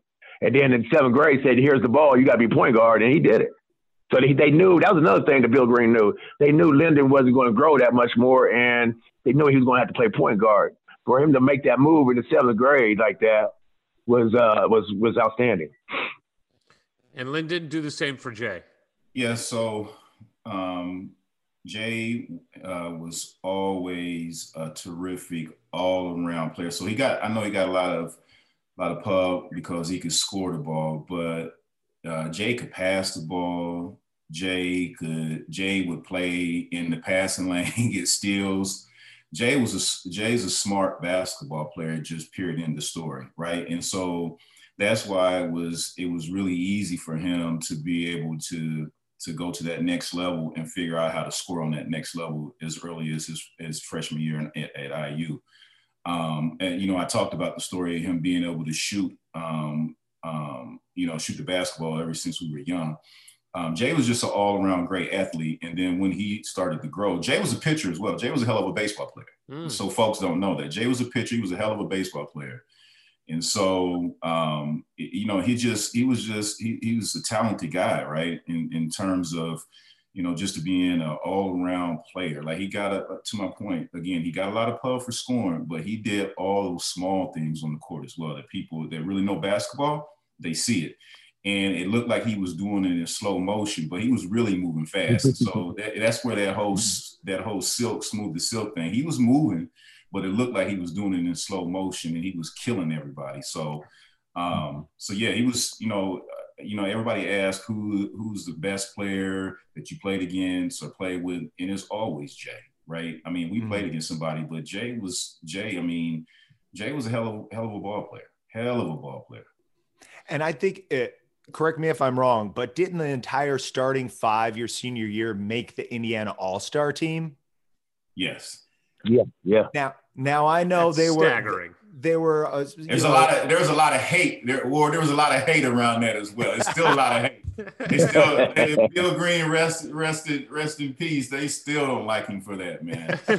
and then in seventh grade said, "Here's the ball. You got to be point guard," and he did it. So they, they knew that was another thing that Bill Green knew. They knew Lyndon wasn't going to grow that much more, and they knew he was going to have to play point guard. For him to make that move in the seventh grade like that was uh, was was outstanding. And Lyndon, do the same for Jay. Yeah, so um, Jay uh, was always a terrific all-around player. So he got, I know he got a lot of, a the pub because he could score the ball, but uh, Jay could pass the ball. Jay could, Jay would play in the passing [LAUGHS] lane, get steals. Jay was a, Jay's a smart basketball player, just period in the story, right? And so that's why it was it was really easy for him to be able to to go to that next level and figure out how to score on that next level as early as his, his freshman year at, at IU. Um, and you know, I talked about the story of him being able to shoot, um, um, you know, shoot the basketball ever since we were young. Um, Jay was just an all-around great athlete, and then when he started to grow, Jay was a pitcher as well. Jay was a hell of a baseball player. Mm. So folks don't know that Jay was a pitcher. He was a hell of a baseball player. And so, um, you know, he just, he was just, he, he was a talented guy, right? In, in terms of, you know, just to being an all around player. Like he got, a, to my point, again, he got a lot of pub for scoring, but he did all those small things on the court as well that people that really know basketball, they see it. And it looked like he was doing it in slow motion, but he was really moving fast. [LAUGHS] so that, that's where that whole, that whole silk, smooth the silk thing, he was moving, but it looked like he was doing it in slow motion and he was killing everybody. So, um, so yeah, he was, you know, uh, you know, everybody asked who who's the best player that you played against or played with, and it's always Jay, right? I mean, we Mhm. played against somebody, but Jay was Jay. I mean, Jay was a hell of hell of a ball player, hell of a ball player. And I think it, correct me if I'm wrong, but didn't the entire starting five your senior year make the Indiana All Star team? Yes, Yeah, yeah. Now, now I know That's they were staggering. There were uh, you There's a lot of there's a lot of hate there, or there was a lot of hate around that as well. It's still a lot of hate. They still they, Bill Green rest rested rest in peace. They still don't like him for that man. So,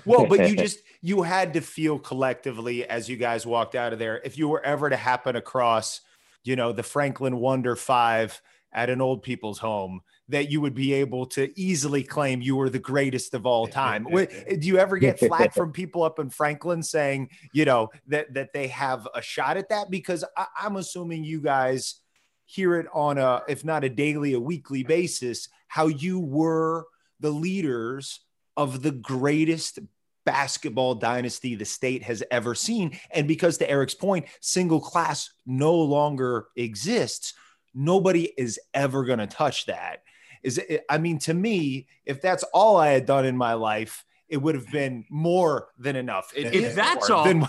[LAUGHS] well, but you just you had to feel collectively as you guys walked out of there. If you were ever to happen across, you know, the Franklin Wonder Five at an old people's home, that you would be able to easily claim you were the greatest of all time. Do you ever get flack [LAUGHS] from people up in Franklin saying, you know, that that they have a shot at that? Because I, I'm assuming you guys hear it on a, if not a daily, a weekly basis, how you were the leaders of the greatest basketball dynasty the state has ever seen. And because to Eric's point, single class no longer exists, nobody is ever going to touch that. Is it, I mean, to me, if that's all I had done in my life, it would have been more than enough. It If that's all, than-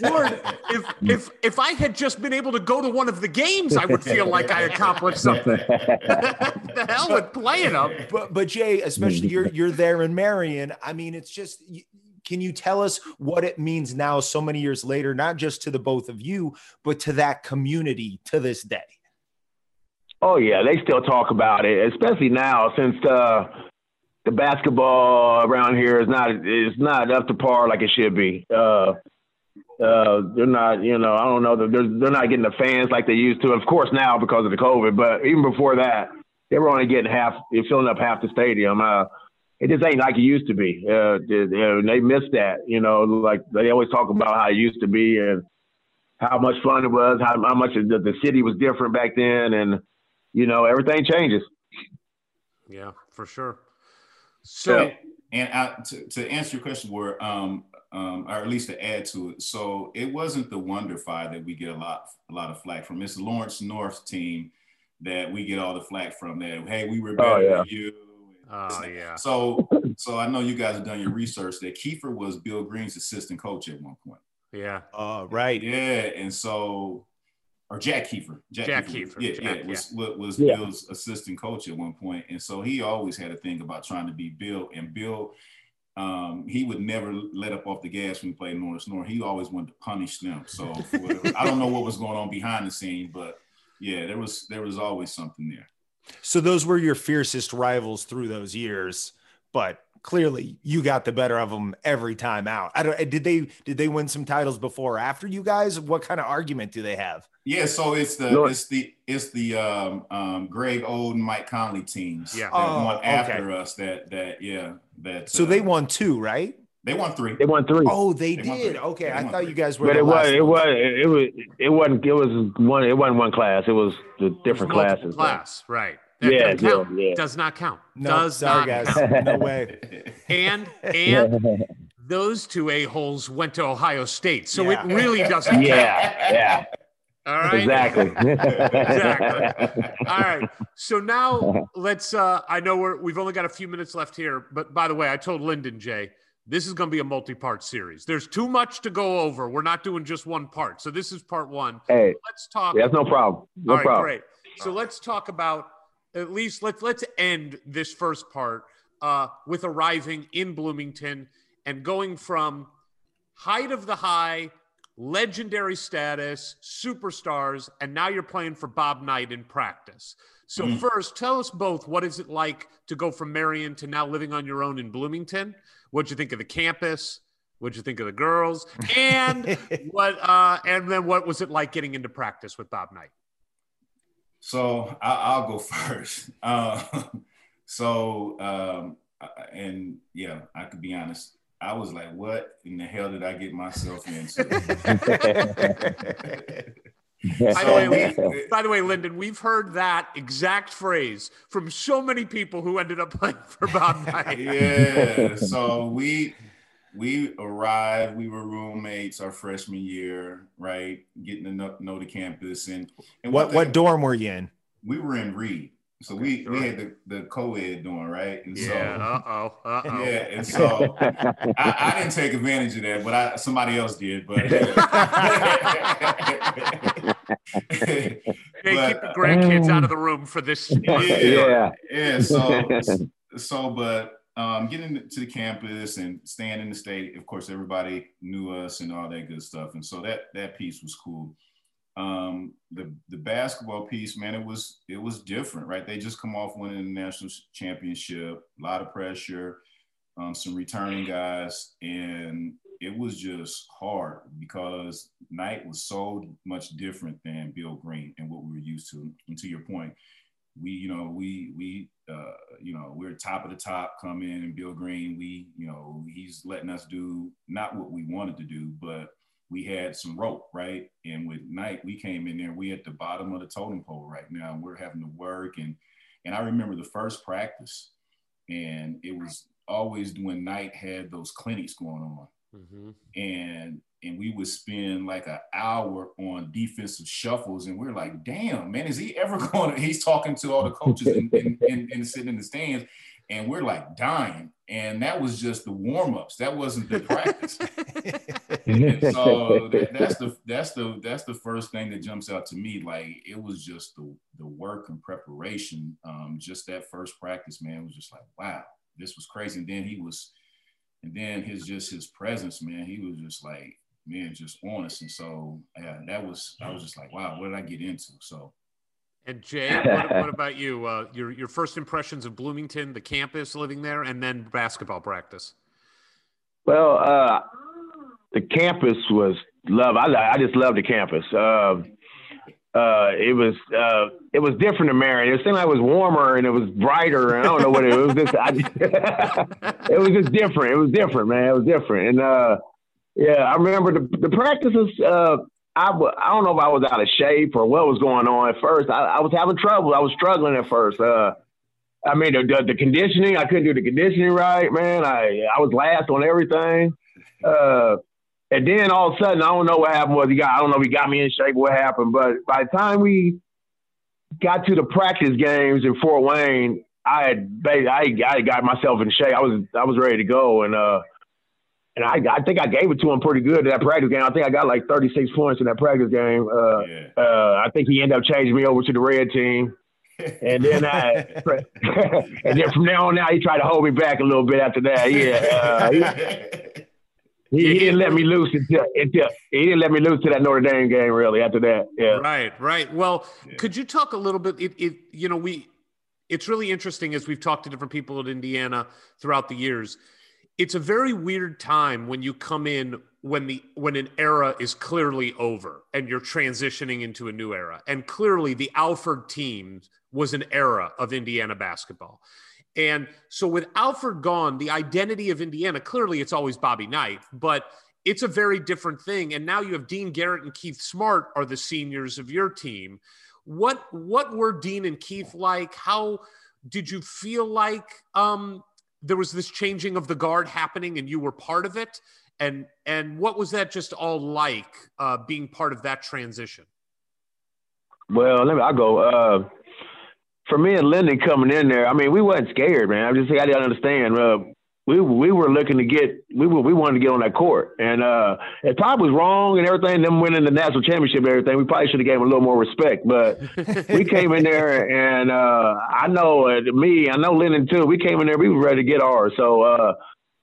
Lord, [LAUGHS] if if if I had just been able to go to one of the games, I would feel like I accomplished something. [LAUGHS] [LAUGHS] the hell with playing them. but but Jay, especially you're you're there in Marion. I mean, it's just. Can you tell us what it means now, so many years later, not just to the both of you, but to that community to this day? Oh yeah, they still talk about it, especially now since uh, the basketball around here is not is not up to par like it should be. Uh, uh, they're not, you know, I don't know, they're they're not getting the fans like they used to. Of course now because of the COVID, but even before that, they were only getting half, filling up half the stadium. Uh, it just ain't like it used to be. Uh, they, missed that, you know, like they always talk about how it used to be and how much fun it was, how, how much the, the city was different back then, and you know, everything changes. Yeah, for sure. So and, and I, to, to answer your question, where um, um, or at least to add to it, so it wasn't the Wonder Five that we get a lot a lot of flack from. It's Lawrence North's team that we get all the flack from. That hey, we were better Oh, yeah. than you. Oh yeah. So, so I know you guys have done your research. That Keefer was Bill Green's assistant coach at one point. Yeah. Oh, right. Yeah, and so, or Jack Keefer. Jack Keefer, Yeah, Jack, yeah, was was, was Yeah. Bill's assistant coach at one point, and so he always had a thing about trying to be Bill. And Bill, um, he would never let up off the gas when he played Lawrence North. He always wanted to punish them. So whatever- I don't know what was going on behind the scene, but yeah, there was there was always something there. So those were your fiercest rivals through those years, but clearly you got the better of them every time out. I don't. Did they did they win some titles before or after you guys? What kind of argument do they have? Yeah, so it's the No. it's the it's the um, um, Greg Oden, Mike Conley teams Yeah. that Oh, won okay. after us. That that yeah that. So uh, they won two, right? They won three. They won three. Oh, they, They did. Okay, They I thought three. you guys were. But the it was last it was it was it wasn't it was one it wasn't one class. It was the different Multiple classes. Class, right. That Yeah, doesn't count. yeah, yeah. Does not count. No, Does sorry, not guys. count. No way. [LAUGHS] And and those two a-holes went to Ohio State. So Yeah. it really doesn't count. Yeah, yeah, All right. exactly. [LAUGHS] Exactly. All right. So now [LAUGHS] let's uh I know we're we've only got a few minutes left here, but by the way, I told Lyndon Jay, this is gonna be a multi-part series. There's too much to go over. We're not doing just one part. So this is part one. Hey, Let's talk that's no problem. No All right, problem. great. So let's talk about at least let's let's end this first part uh, with arriving in Bloomington and going from height of the high, legendary status, superstars, and now you're playing for Bob Knight in practice. So Mm. first, tell us both what is it like to go from Marion to now living on your own in Bloomington? What'd you think of the campus? What'd you think of the girls? And [LAUGHS] what uh, and then what was it like getting into practice with Bob Knight? So I, I'll go [LAUGHS] first. Uh, [LAUGHS] so um, and yeah, I could be honest. I was like, "What in the hell did I get myself into?" [LAUGHS] By the way, we, by the way, Lyndon, we've heard that exact phrase from so many people who ended up playing for Bob Knight. yeah. So we we arrived. We were roommates our freshman year, right? Getting to know, know the campus and and What one what thing- dorm were you in? we were in Reed. So we we sure. had the the co-ed doing right, and so Yeah. Uh oh. Uh oh. yeah, and so [LAUGHS] I, I didn't take advantage of that, but I somebody else did. But [LAUGHS] [LAUGHS] Hey, But- keep the grandkids out of the room for this. yeah, Yeah. yeah. So so, but um, getting to the campus and staying in the state, of course, everybody knew us and all that good stuff, and so that that piece was cool. Um, the the basketball piece, man, it was it was different, right? They just come off winning the national championship, a lot of pressure, um, some returning guys, and it was just hard because Knight was so much different than Bill Green and what we were used to. And to your point, we, you know, we, we, uh, you know, we're top of the top come in and Bill Green, we, you know, he's letting us do not what we wanted to do, but we had some rope, right? And with Knight, we came in there, we at the bottom of the totem pole right now, and we're having to work. And, and I remember the first practice and it was always when Knight had those clinics going on Mm-hmm. And and we would spend like an hour on defensive shuffles, and we're like, "Damn, man, is he ever [LAUGHS] going?" to He's talking to all the coaches and, and, and, and sitting in the stands, and we're like dying. And that was just the warm ups. That wasn't the practice. so that, that's the that's the that's the first thing that jumps out to me. Like it was just the the work and preparation. Um, just that first practice, man, was just like, wow, this was crazy. And then he was and then his just his presence, man, he was just like, man, just honest. And so yeah, that was I was just like, wow, what did I get into? So and Jay, what, what [LAUGHS] about you? Uh, your your first impressions of Bloomington, the campus, living there, and then basketball practice. Well, uh, the campus was love. I I just love the campus. Uh, uh, it was uh, it was different in Marion. It seemed like it was warmer and it was brighter. And I don't know what it, it was. Just I, [LAUGHS] it was just different. It was different, man. It was different. And uh, yeah, I remember the the practices. Uh, I w- I don't know if I was out of shape or what was going on at first. I, I was having trouble. I was struggling at first. Uh, I mean, the, the, the, conditioning, I couldn't do the conditioning right, man. I I was last on everything. Uh, and then all of a sudden, I don't know what happened. Was he got? I don't know if he got me in shape. What happened? But by the time we got to the practice games in Fort Wayne, I had I I got myself in shape. I was I was ready to go, and uh, and I I think I gave it to him pretty good in that practice game. I think I got like 36 points in that practice game. Uh, yeah. uh, I think he ended up changing me over to the red team. and then I, [LAUGHS] and then from now on now, he tried to hold me back a little bit after that. Yeah, uh, he, [LAUGHS] he, he, didn't let me loose until, until he didn't let me loose to that Notre Dame game. Really, after that, yeah. Right, right. Well, yeah. could you talk a little bit? It, it, you know, we. It's really interesting as we've talked to different people at Indiana throughout the years. It's a very weird time when you come in when the when an era is clearly over and you're transitioning into a new era. And clearly, the Alford team was an era of Indiana basketball. And so with Alford gone, the identity of Indiana, clearly it's always Bobby Knight, but it's a very different thing. And now you have Dean Garrett and Keith Smart are the seniors of your team. What what were Dean and Keith like? How did you feel like um, there was this changing of the guard happening and you were part of it? And and what was that just all like uh, being part of that transition? Well, let me. I'll go. Uh, for me and Lyndon coming in there, I mean, we wasn't scared, man. I just I didn't understand. Uh, we we were looking to get we were we wanted to get on that court, and uh, it probably was wrong and everything. Them winning the national championship and everything, we probably should have gave them a little more respect. But [LAUGHS] we came in there, and uh, I know uh, me, I know Lyndon too. We came in there, we were ready to get ours. So uh,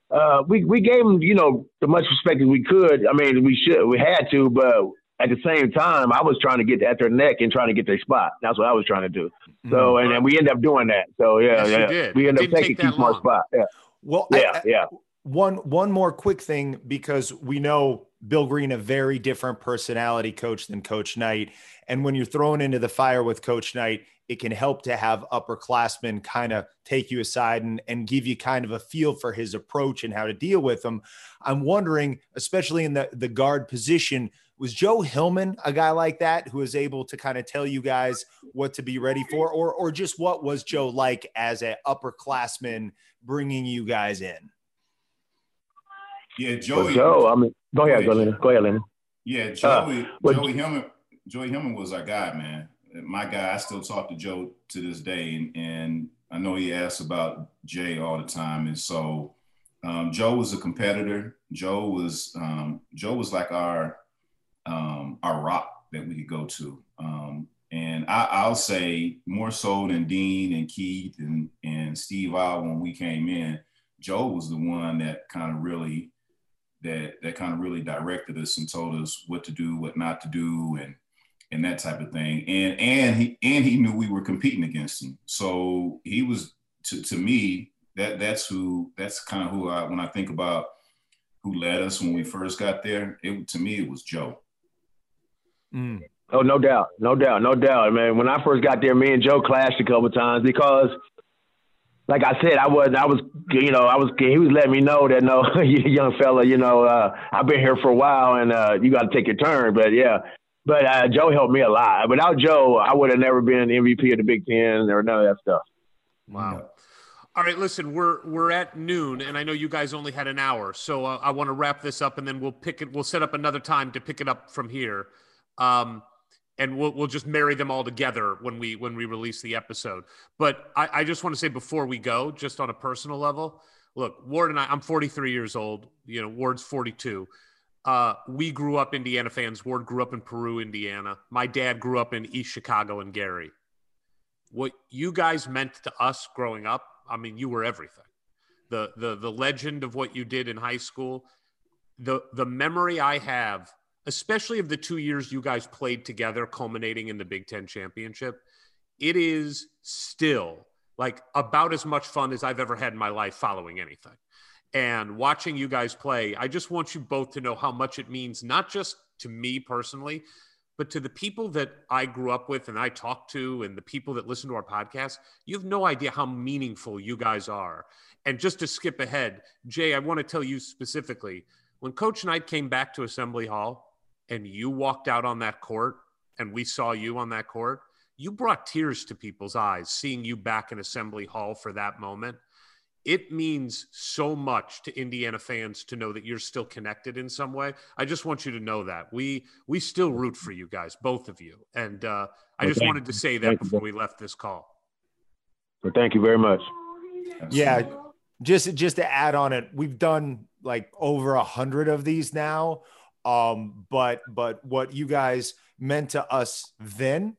uh, we we gave them, you know, the much respect as we could. I mean, we should, we had to, but at the same time, I was trying to get at their neck and trying to get their spot. That's what I was trying to do. So, mm-hmm. and then we ended up doing that. So, yeah, yes, yeah. we ended up taking Keith Smart's spot. Yeah. Well, yeah, I, I, yeah. One one more quick thing because we know Bill Green a very different personality coach than Coach Knight, and when you're thrown into the fire with Coach Knight, it can help to have upperclassmen kind of take you aside and, and give you kind of a feel for his approach and how to deal with them. I'm wondering, especially in the the guard position was Joe Hillman a guy like that who was able to kind of tell you guys what to be ready for, or or just what was Joe like as an upperclassman bringing you guys in? Yeah, Joey. Well, Joe, I mean, go ahead, go ahead, go ahead, Lenny. Yeah, Joey, uh, well, Joey Hillman, Joey Hillman was our guy, man. My guy. I still talk to Joe to this day, and, and I know he asks about Jay all the time, and so um, Joe was a competitor. Joe was um, Joe was like our um, our rock that we could go to. Um, and I, will say more so than Dean and Keith and, and Steve Al when we came in, Joe was the one that kind of really that that kind of really directed us and told us what to do, what not to do, and and that type of thing. And and he and he knew we were competing against him. So he was to, to me that that's who that's kind of who I when I think about who led us when we first got there. It to me it was Joe. Mm. Oh, no doubt, no doubt, no doubt, man. When I first got there, me and Joe clashed a couple times because, like I said, I was, I was, you know, I was, he was letting me know that no, [LAUGHS] young fella, you know, uh, I've been here for a while and uh, you got to take your turn. But yeah, but uh, Joe helped me a lot. Without Joe, I would have never been MVP of the Big Ten or none of that stuff. Wow. All right, listen, we're we're at noon, and I know you guys only had an hour, so uh, I want to wrap this up, and then we'll pick it. We'll set up another time to pick it up from here. Um, and we'll we'll just marry them all together when we when we release the episode. But I, I just want to say before we go, just on a personal level, look, Ward and I, I'm 43 years old. You know, Ward's 42. Uh, we grew up Indiana fans. Ward grew up in Peru, Indiana. My dad grew up in East Chicago and Gary. What you guys meant to us growing up, I mean, you were everything. The the the legend of what you did in high school, the the memory I have especially of the two years you guys played together, culminating in the Big Ten championship, it is still like about as much fun as I've ever had in my life following anything. And watching you guys play, I just want you both to know how much it means, not just to me personally, but to the people that I grew up with and I talk to and the people that listen to our podcast. You have no idea how meaningful you guys are. And just to skip ahead, Jay, I want to tell you specifically when Coach Knight came back to Assembly Hall, and you walked out on that court and we saw you on that court, you brought tears to people's eyes seeing you back in Assembly Hall for that moment. It means so much to Indiana fans to know that you're still connected in some way. I just want you to know that we we still root for you guys, both of you, and uh, I just wanted to say that before we left this call. Well, thank you very much. Yeah, just just to add on it, we've done like over a hundred of these now um, but but what you guys meant to us then,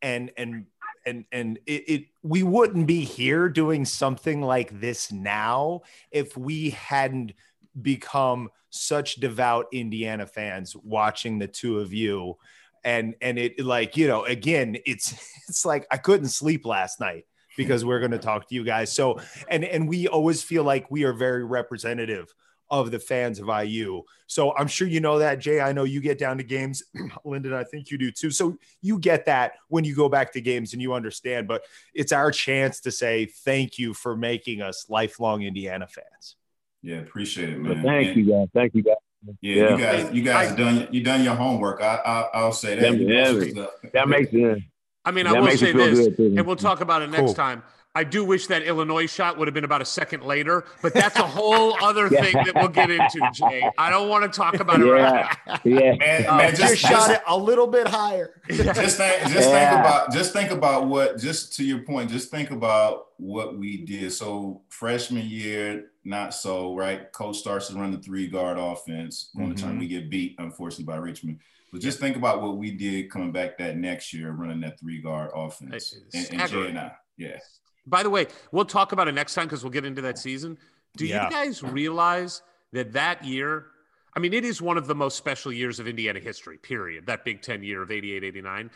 and and and and it, it we wouldn't be here doing something like this now if we hadn't become such devout Indiana fans watching the two of you. And and it like you know again it's [LAUGHS] it's like I couldn't sleep last night because we're going to talk to you guys. So and and we always feel like we are very representative of the fans of IU. So I'm sure you know that, Jay. I know you get down to games, [CLEARS THROAT] Lyndon. I think you do too. So you get that when you go back to games and you understand. But it's our chance to say thank you for making us lifelong Indiana fans. Yeah, appreciate it, man. Well, thank and, you, guys. Thank you, guys. Yeah, yeah, you guys, you guys I, done you done your homework. I, I will say that. Yeah, that makes sense. I mean, I will say this, and we'll talk about it next cool. time. I do wish that Illinois shot would have been about a second later, but that's a [LAUGHS] whole other thing that we'll get into, Jay. I don't want to talk about it right now. Yeah, [LAUGHS] man, uh, man just, just shot it a little bit higher. [LAUGHS] Just think, just yeah. think about, just think about what. Just to your point, just think about what we did. So freshman year, not so right. Coach starts to run the three guard offense. On mm-hmm. the time we get beat, unfortunately, by Richmond. But just think about what we did coming back that next year, running that three guard offense. And, and Jay and I, yeah. By the way, we'll talk about it next time because we'll get into that season. Do yeah. you guys realize that that year, I mean, it is one of the most special years of Indiana history, period, that Big Ten year of 88 89.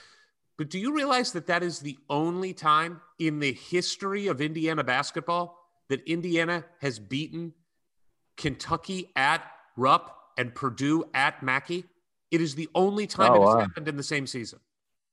But do you realize that that is the only time in the history of Indiana basketball that Indiana has beaten Kentucky at Rupp and Purdue at Mackey? It is the only time oh, it has wow. happened in the same season.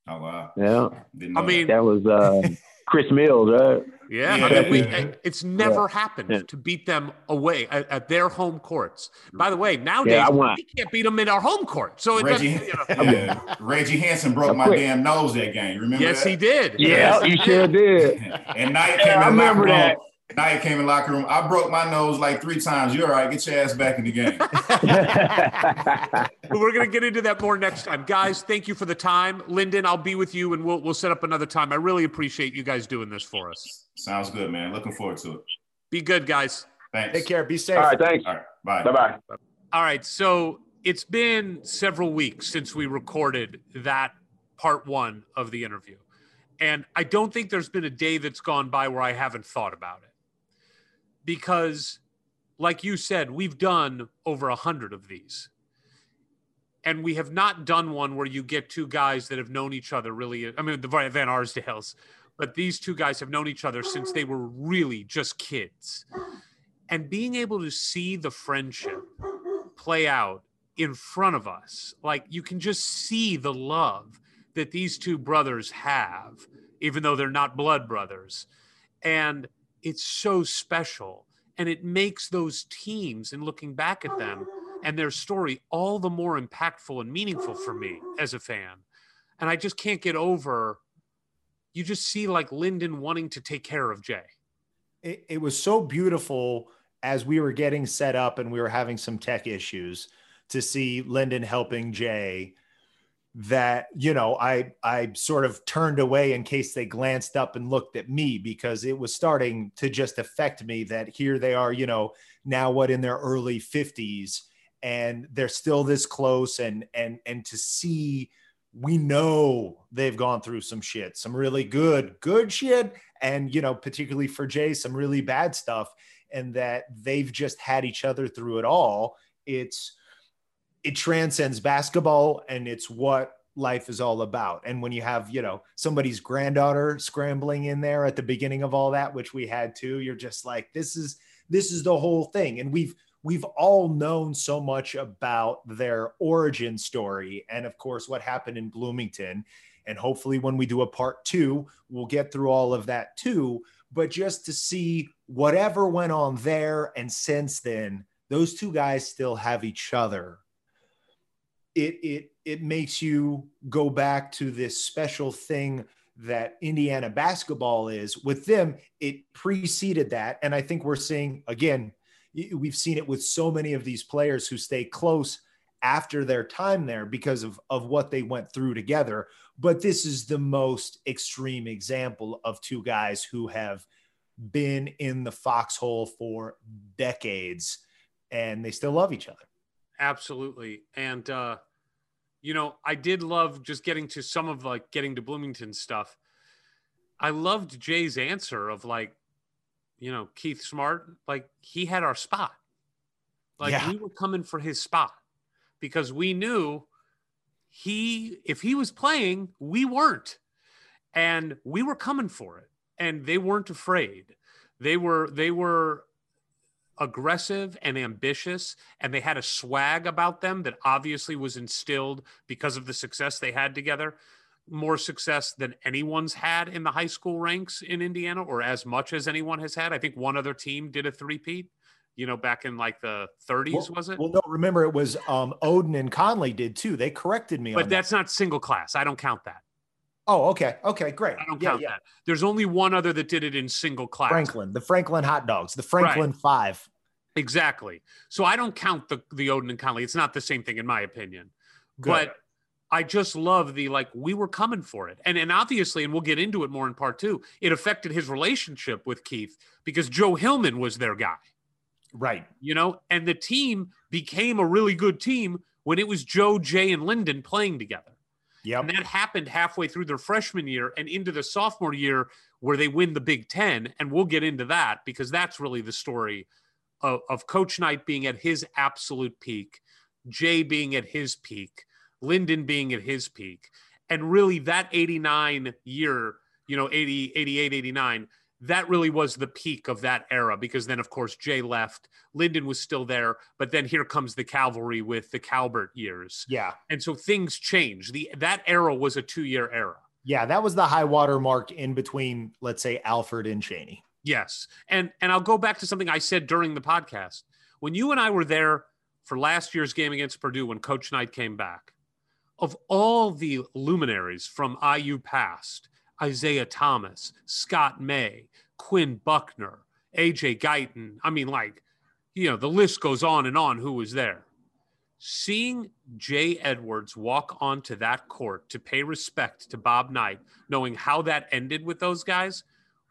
Oh wow! Yeah, I mean that was uh, [LAUGHS] Chris Mills, right? Yeah, yeah. I mean, we, it's never yeah. happened yeah. to beat them away at, at, their home courts. By the way, nowadays we can't beat them in our home court. So Reggie, you know. Reggie Hanson broke my damn nose that game. Remember? Yes, that? he did. Yeah, he sure did. [LAUGHS] and Knight came I remember that. Room. Knight came in locker room. I broke my nose like three times. You're all right. Get your ass back in the game. [LAUGHS] we're gonna get into that more next time, guys. Thank you for the time, Lyndon. I'll be with you, and we'll we'll set up another time. I really appreciate you guys doing this for us. Sounds good, man. Looking forward to it. Be good, guys. Thanks. Take care. Be safe. All right. Thanks. All right. Bye. Bye. Bye. All right. So it's been several weeks since we recorded that part one of the interview. And I don't think there's been a day that's gone by where I haven't thought about it because like you said, we've done over a hundred of these. And we have not done one where you get two guys that have known each other really. I mean, the Van Arsdales, but these two guys have known each other since they were really just kids. And being able to see the friendship play out in front of us, like you can just see the love that these two brothers have, even though they're not blood brothers. And it's so special and it makes those teams and looking back at them and their story all the more impactful and meaningful for me as a fan. And i just can't get over you just see like lyndon wanting to take care of jay. It, it was so beautiful as we were getting set up and we were having some tech issues to see lyndon helping jay that you know i i sort of turned away in case they glanced up and looked at me because it was starting to just affect me that here they are you know now what in their early 50s and they're still this close and and and to see we know they've gone through some shit some really good good shit and you know particularly for jay some really bad stuff and that they've just had each other through it all. It's it transcends basketball and it's what life is all about. And when you have, you know, somebody's granddaughter scrambling in there at the beginning of all that, which we had too, you're just like, this is this is the whole thing. And we've we've all known so much about their origin story and of course what happened in Bloomington. And hopefully when we do a part two, we'll get through all of that too. But just to see whatever went on there and since then, those two guys still have each other it it it makes you go back to this special thing that Indiana basketball is. With them, it preceded that, and I think we're seeing again. We've seen it with so many of these players who stay close after their time there because of, of what they went through together. But this is the most extreme example of two guys who have been in the foxhole for decades and they still love each other. Absolutely. And, uh, you know, I did love just getting to some of like getting to Bloomington stuff. I loved Jay's answer of like, you know, Keith Smart, like he had our spot. Like yeah. we were coming for his spot because we knew he, if he was playing, we weren't. And we were coming for it. And they weren't afraid. They were, they were aggressive and ambitious and they had a swag about them that obviously was instilled because of the success they had together. More success than anyone's had in the high school ranks in Indiana or as much as anyone has had. I think one other team did a three-peat you know back in like the 30s well, was it? well no remember it was um Oden and Conley did too. They corrected me but that's that. not single class. I don't count that Oh, okay. Okay, great. I don't yeah, count yeah. that. There's only one other that did it in single class. Franklin, the Franklin hot dogs, the Franklin right. five. Exactly. So I don't count the the Oden and Conley. It's not the same thing in my opinion. Good. But I just love the like we were coming for it. And and obviously, and we'll get into it more in part two, it affected his relationship with Keith because Joe Hillman was their guy. Right. You know, and the team became a really good team when it was Joe, Jay, and Lyndon playing together. Yeah. And that happened halfway through their freshman year and into the sophomore year where they win the Big Ten. And we'll get into that because that's really the story of, of Coach Knight being at his absolute peak, Jay being at his peak, Lyndon being at his peak. And really, that 89 year, you know, 80, 88, 89, that really was the peak of that era because then, of course, Jay left. Lyndon was still there, but then here comes the cavalry with the Calbert years. Yeah. And so things change. The that era was a two year era. Yeah, that was the high water mark in between, let's say, Alford and Cheaney. Yes. And and I'll go back to something I said during the podcast. When you and I were there for last year's game against Purdue when Coach Knight came back, of all the luminaries from IU past, Isiah Thomas, Scott May, Quinn Buckner, AJ Guyton, I mean, like, you know, the list goes on and on who was there. Seeing Jay Edwards walk onto that court to pay respect to Bob Knight, knowing how that ended with those guys,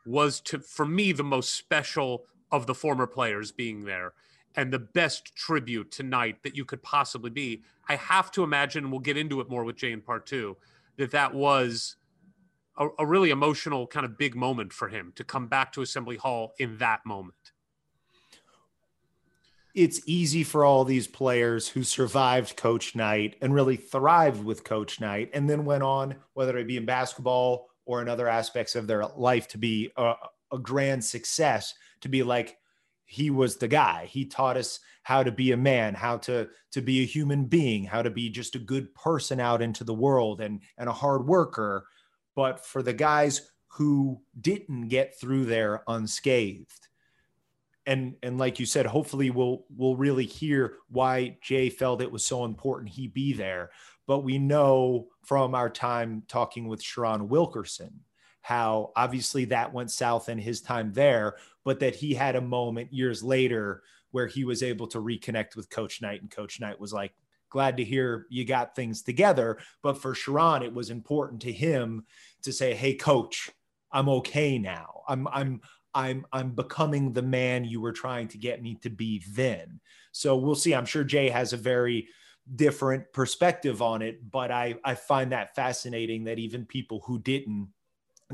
was to for me the most special of the former players being there and the best tribute tonight that you could possibly be. I have to imagine, we'll get into it more with Jay in part two, that that was a, a, really emotional kind of big moment for him to come back to Assembly Hall in that moment. it's easy for all these players who survived Coach Knight and really thrived with Coach Knight and then went on, whether it be in basketball or in other aspects of their life, to be a, a grand success, to be like, he was the guy. He taught us how to be a man, how to to be a human being, how to be just a good person out into the world and and a hard worker. But for the guys who didn't get through there unscathed, and and like you said, hopefully we'll we'll really hear why Jay felt it was so important he be there. But we know from our time talking with Sherron Wilkerson how obviously that went south in his time there, but that he had a moment years later where he was able to reconnect with Coach Knight, and Coach Knight was like, glad to hear you got things together. But for Sherron, it was important to him to say, Hey, coach, I'm okay now. I'm I'm I'm I'm becoming the man you were trying to get me to be then. So we'll see. I'm sure Jay has a very different perspective on it, but I I find that fascinating that even people who didn't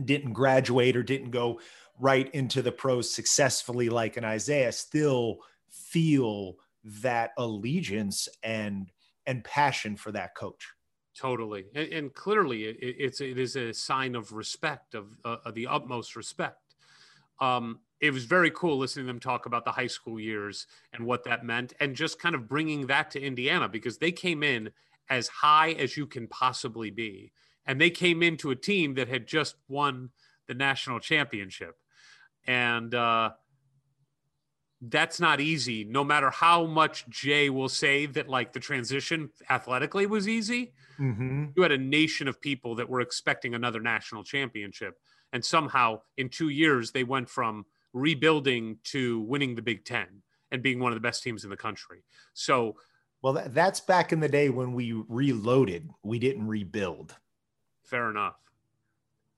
didn't graduate or didn't go right into the pros successfully like an Isaiah still feel that allegiance and and passion for that coach. Totally. And, and clearly it, it's it is a sign of respect of, uh, of the utmost respect. Um, it was very cool listening to them talk about the high school years and what that meant and just kind of bringing that to indiana because they came in as high as you can possibly be. And they came into a team that had just won the national championship. And uh, that's not easy no matter how much jay will say that like the transition athletically was easy. Mm-hmm. you had a nation of people that were expecting another national championship and somehow in two years they went from rebuilding to winning the big ten and being one of the best teams in the country. So well that, that's back in the day when we reloaded. We didn't rebuild. Fair enough.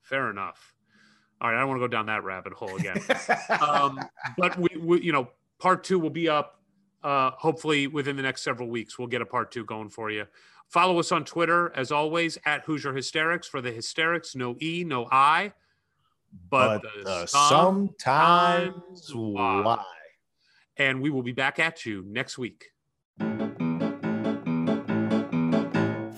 Fair enough all right, I don't want to go down that rabbit hole again. [LAUGHS] um, but we, we, you know, part two will be up uh, hopefully within the next several weeks. We'll get a part two going for you. Follow us on Twitter as always at Hoosier Hysterics for the hysterics. No E, no I. But, but uh, sometimes why. why. And we will be back at you next week.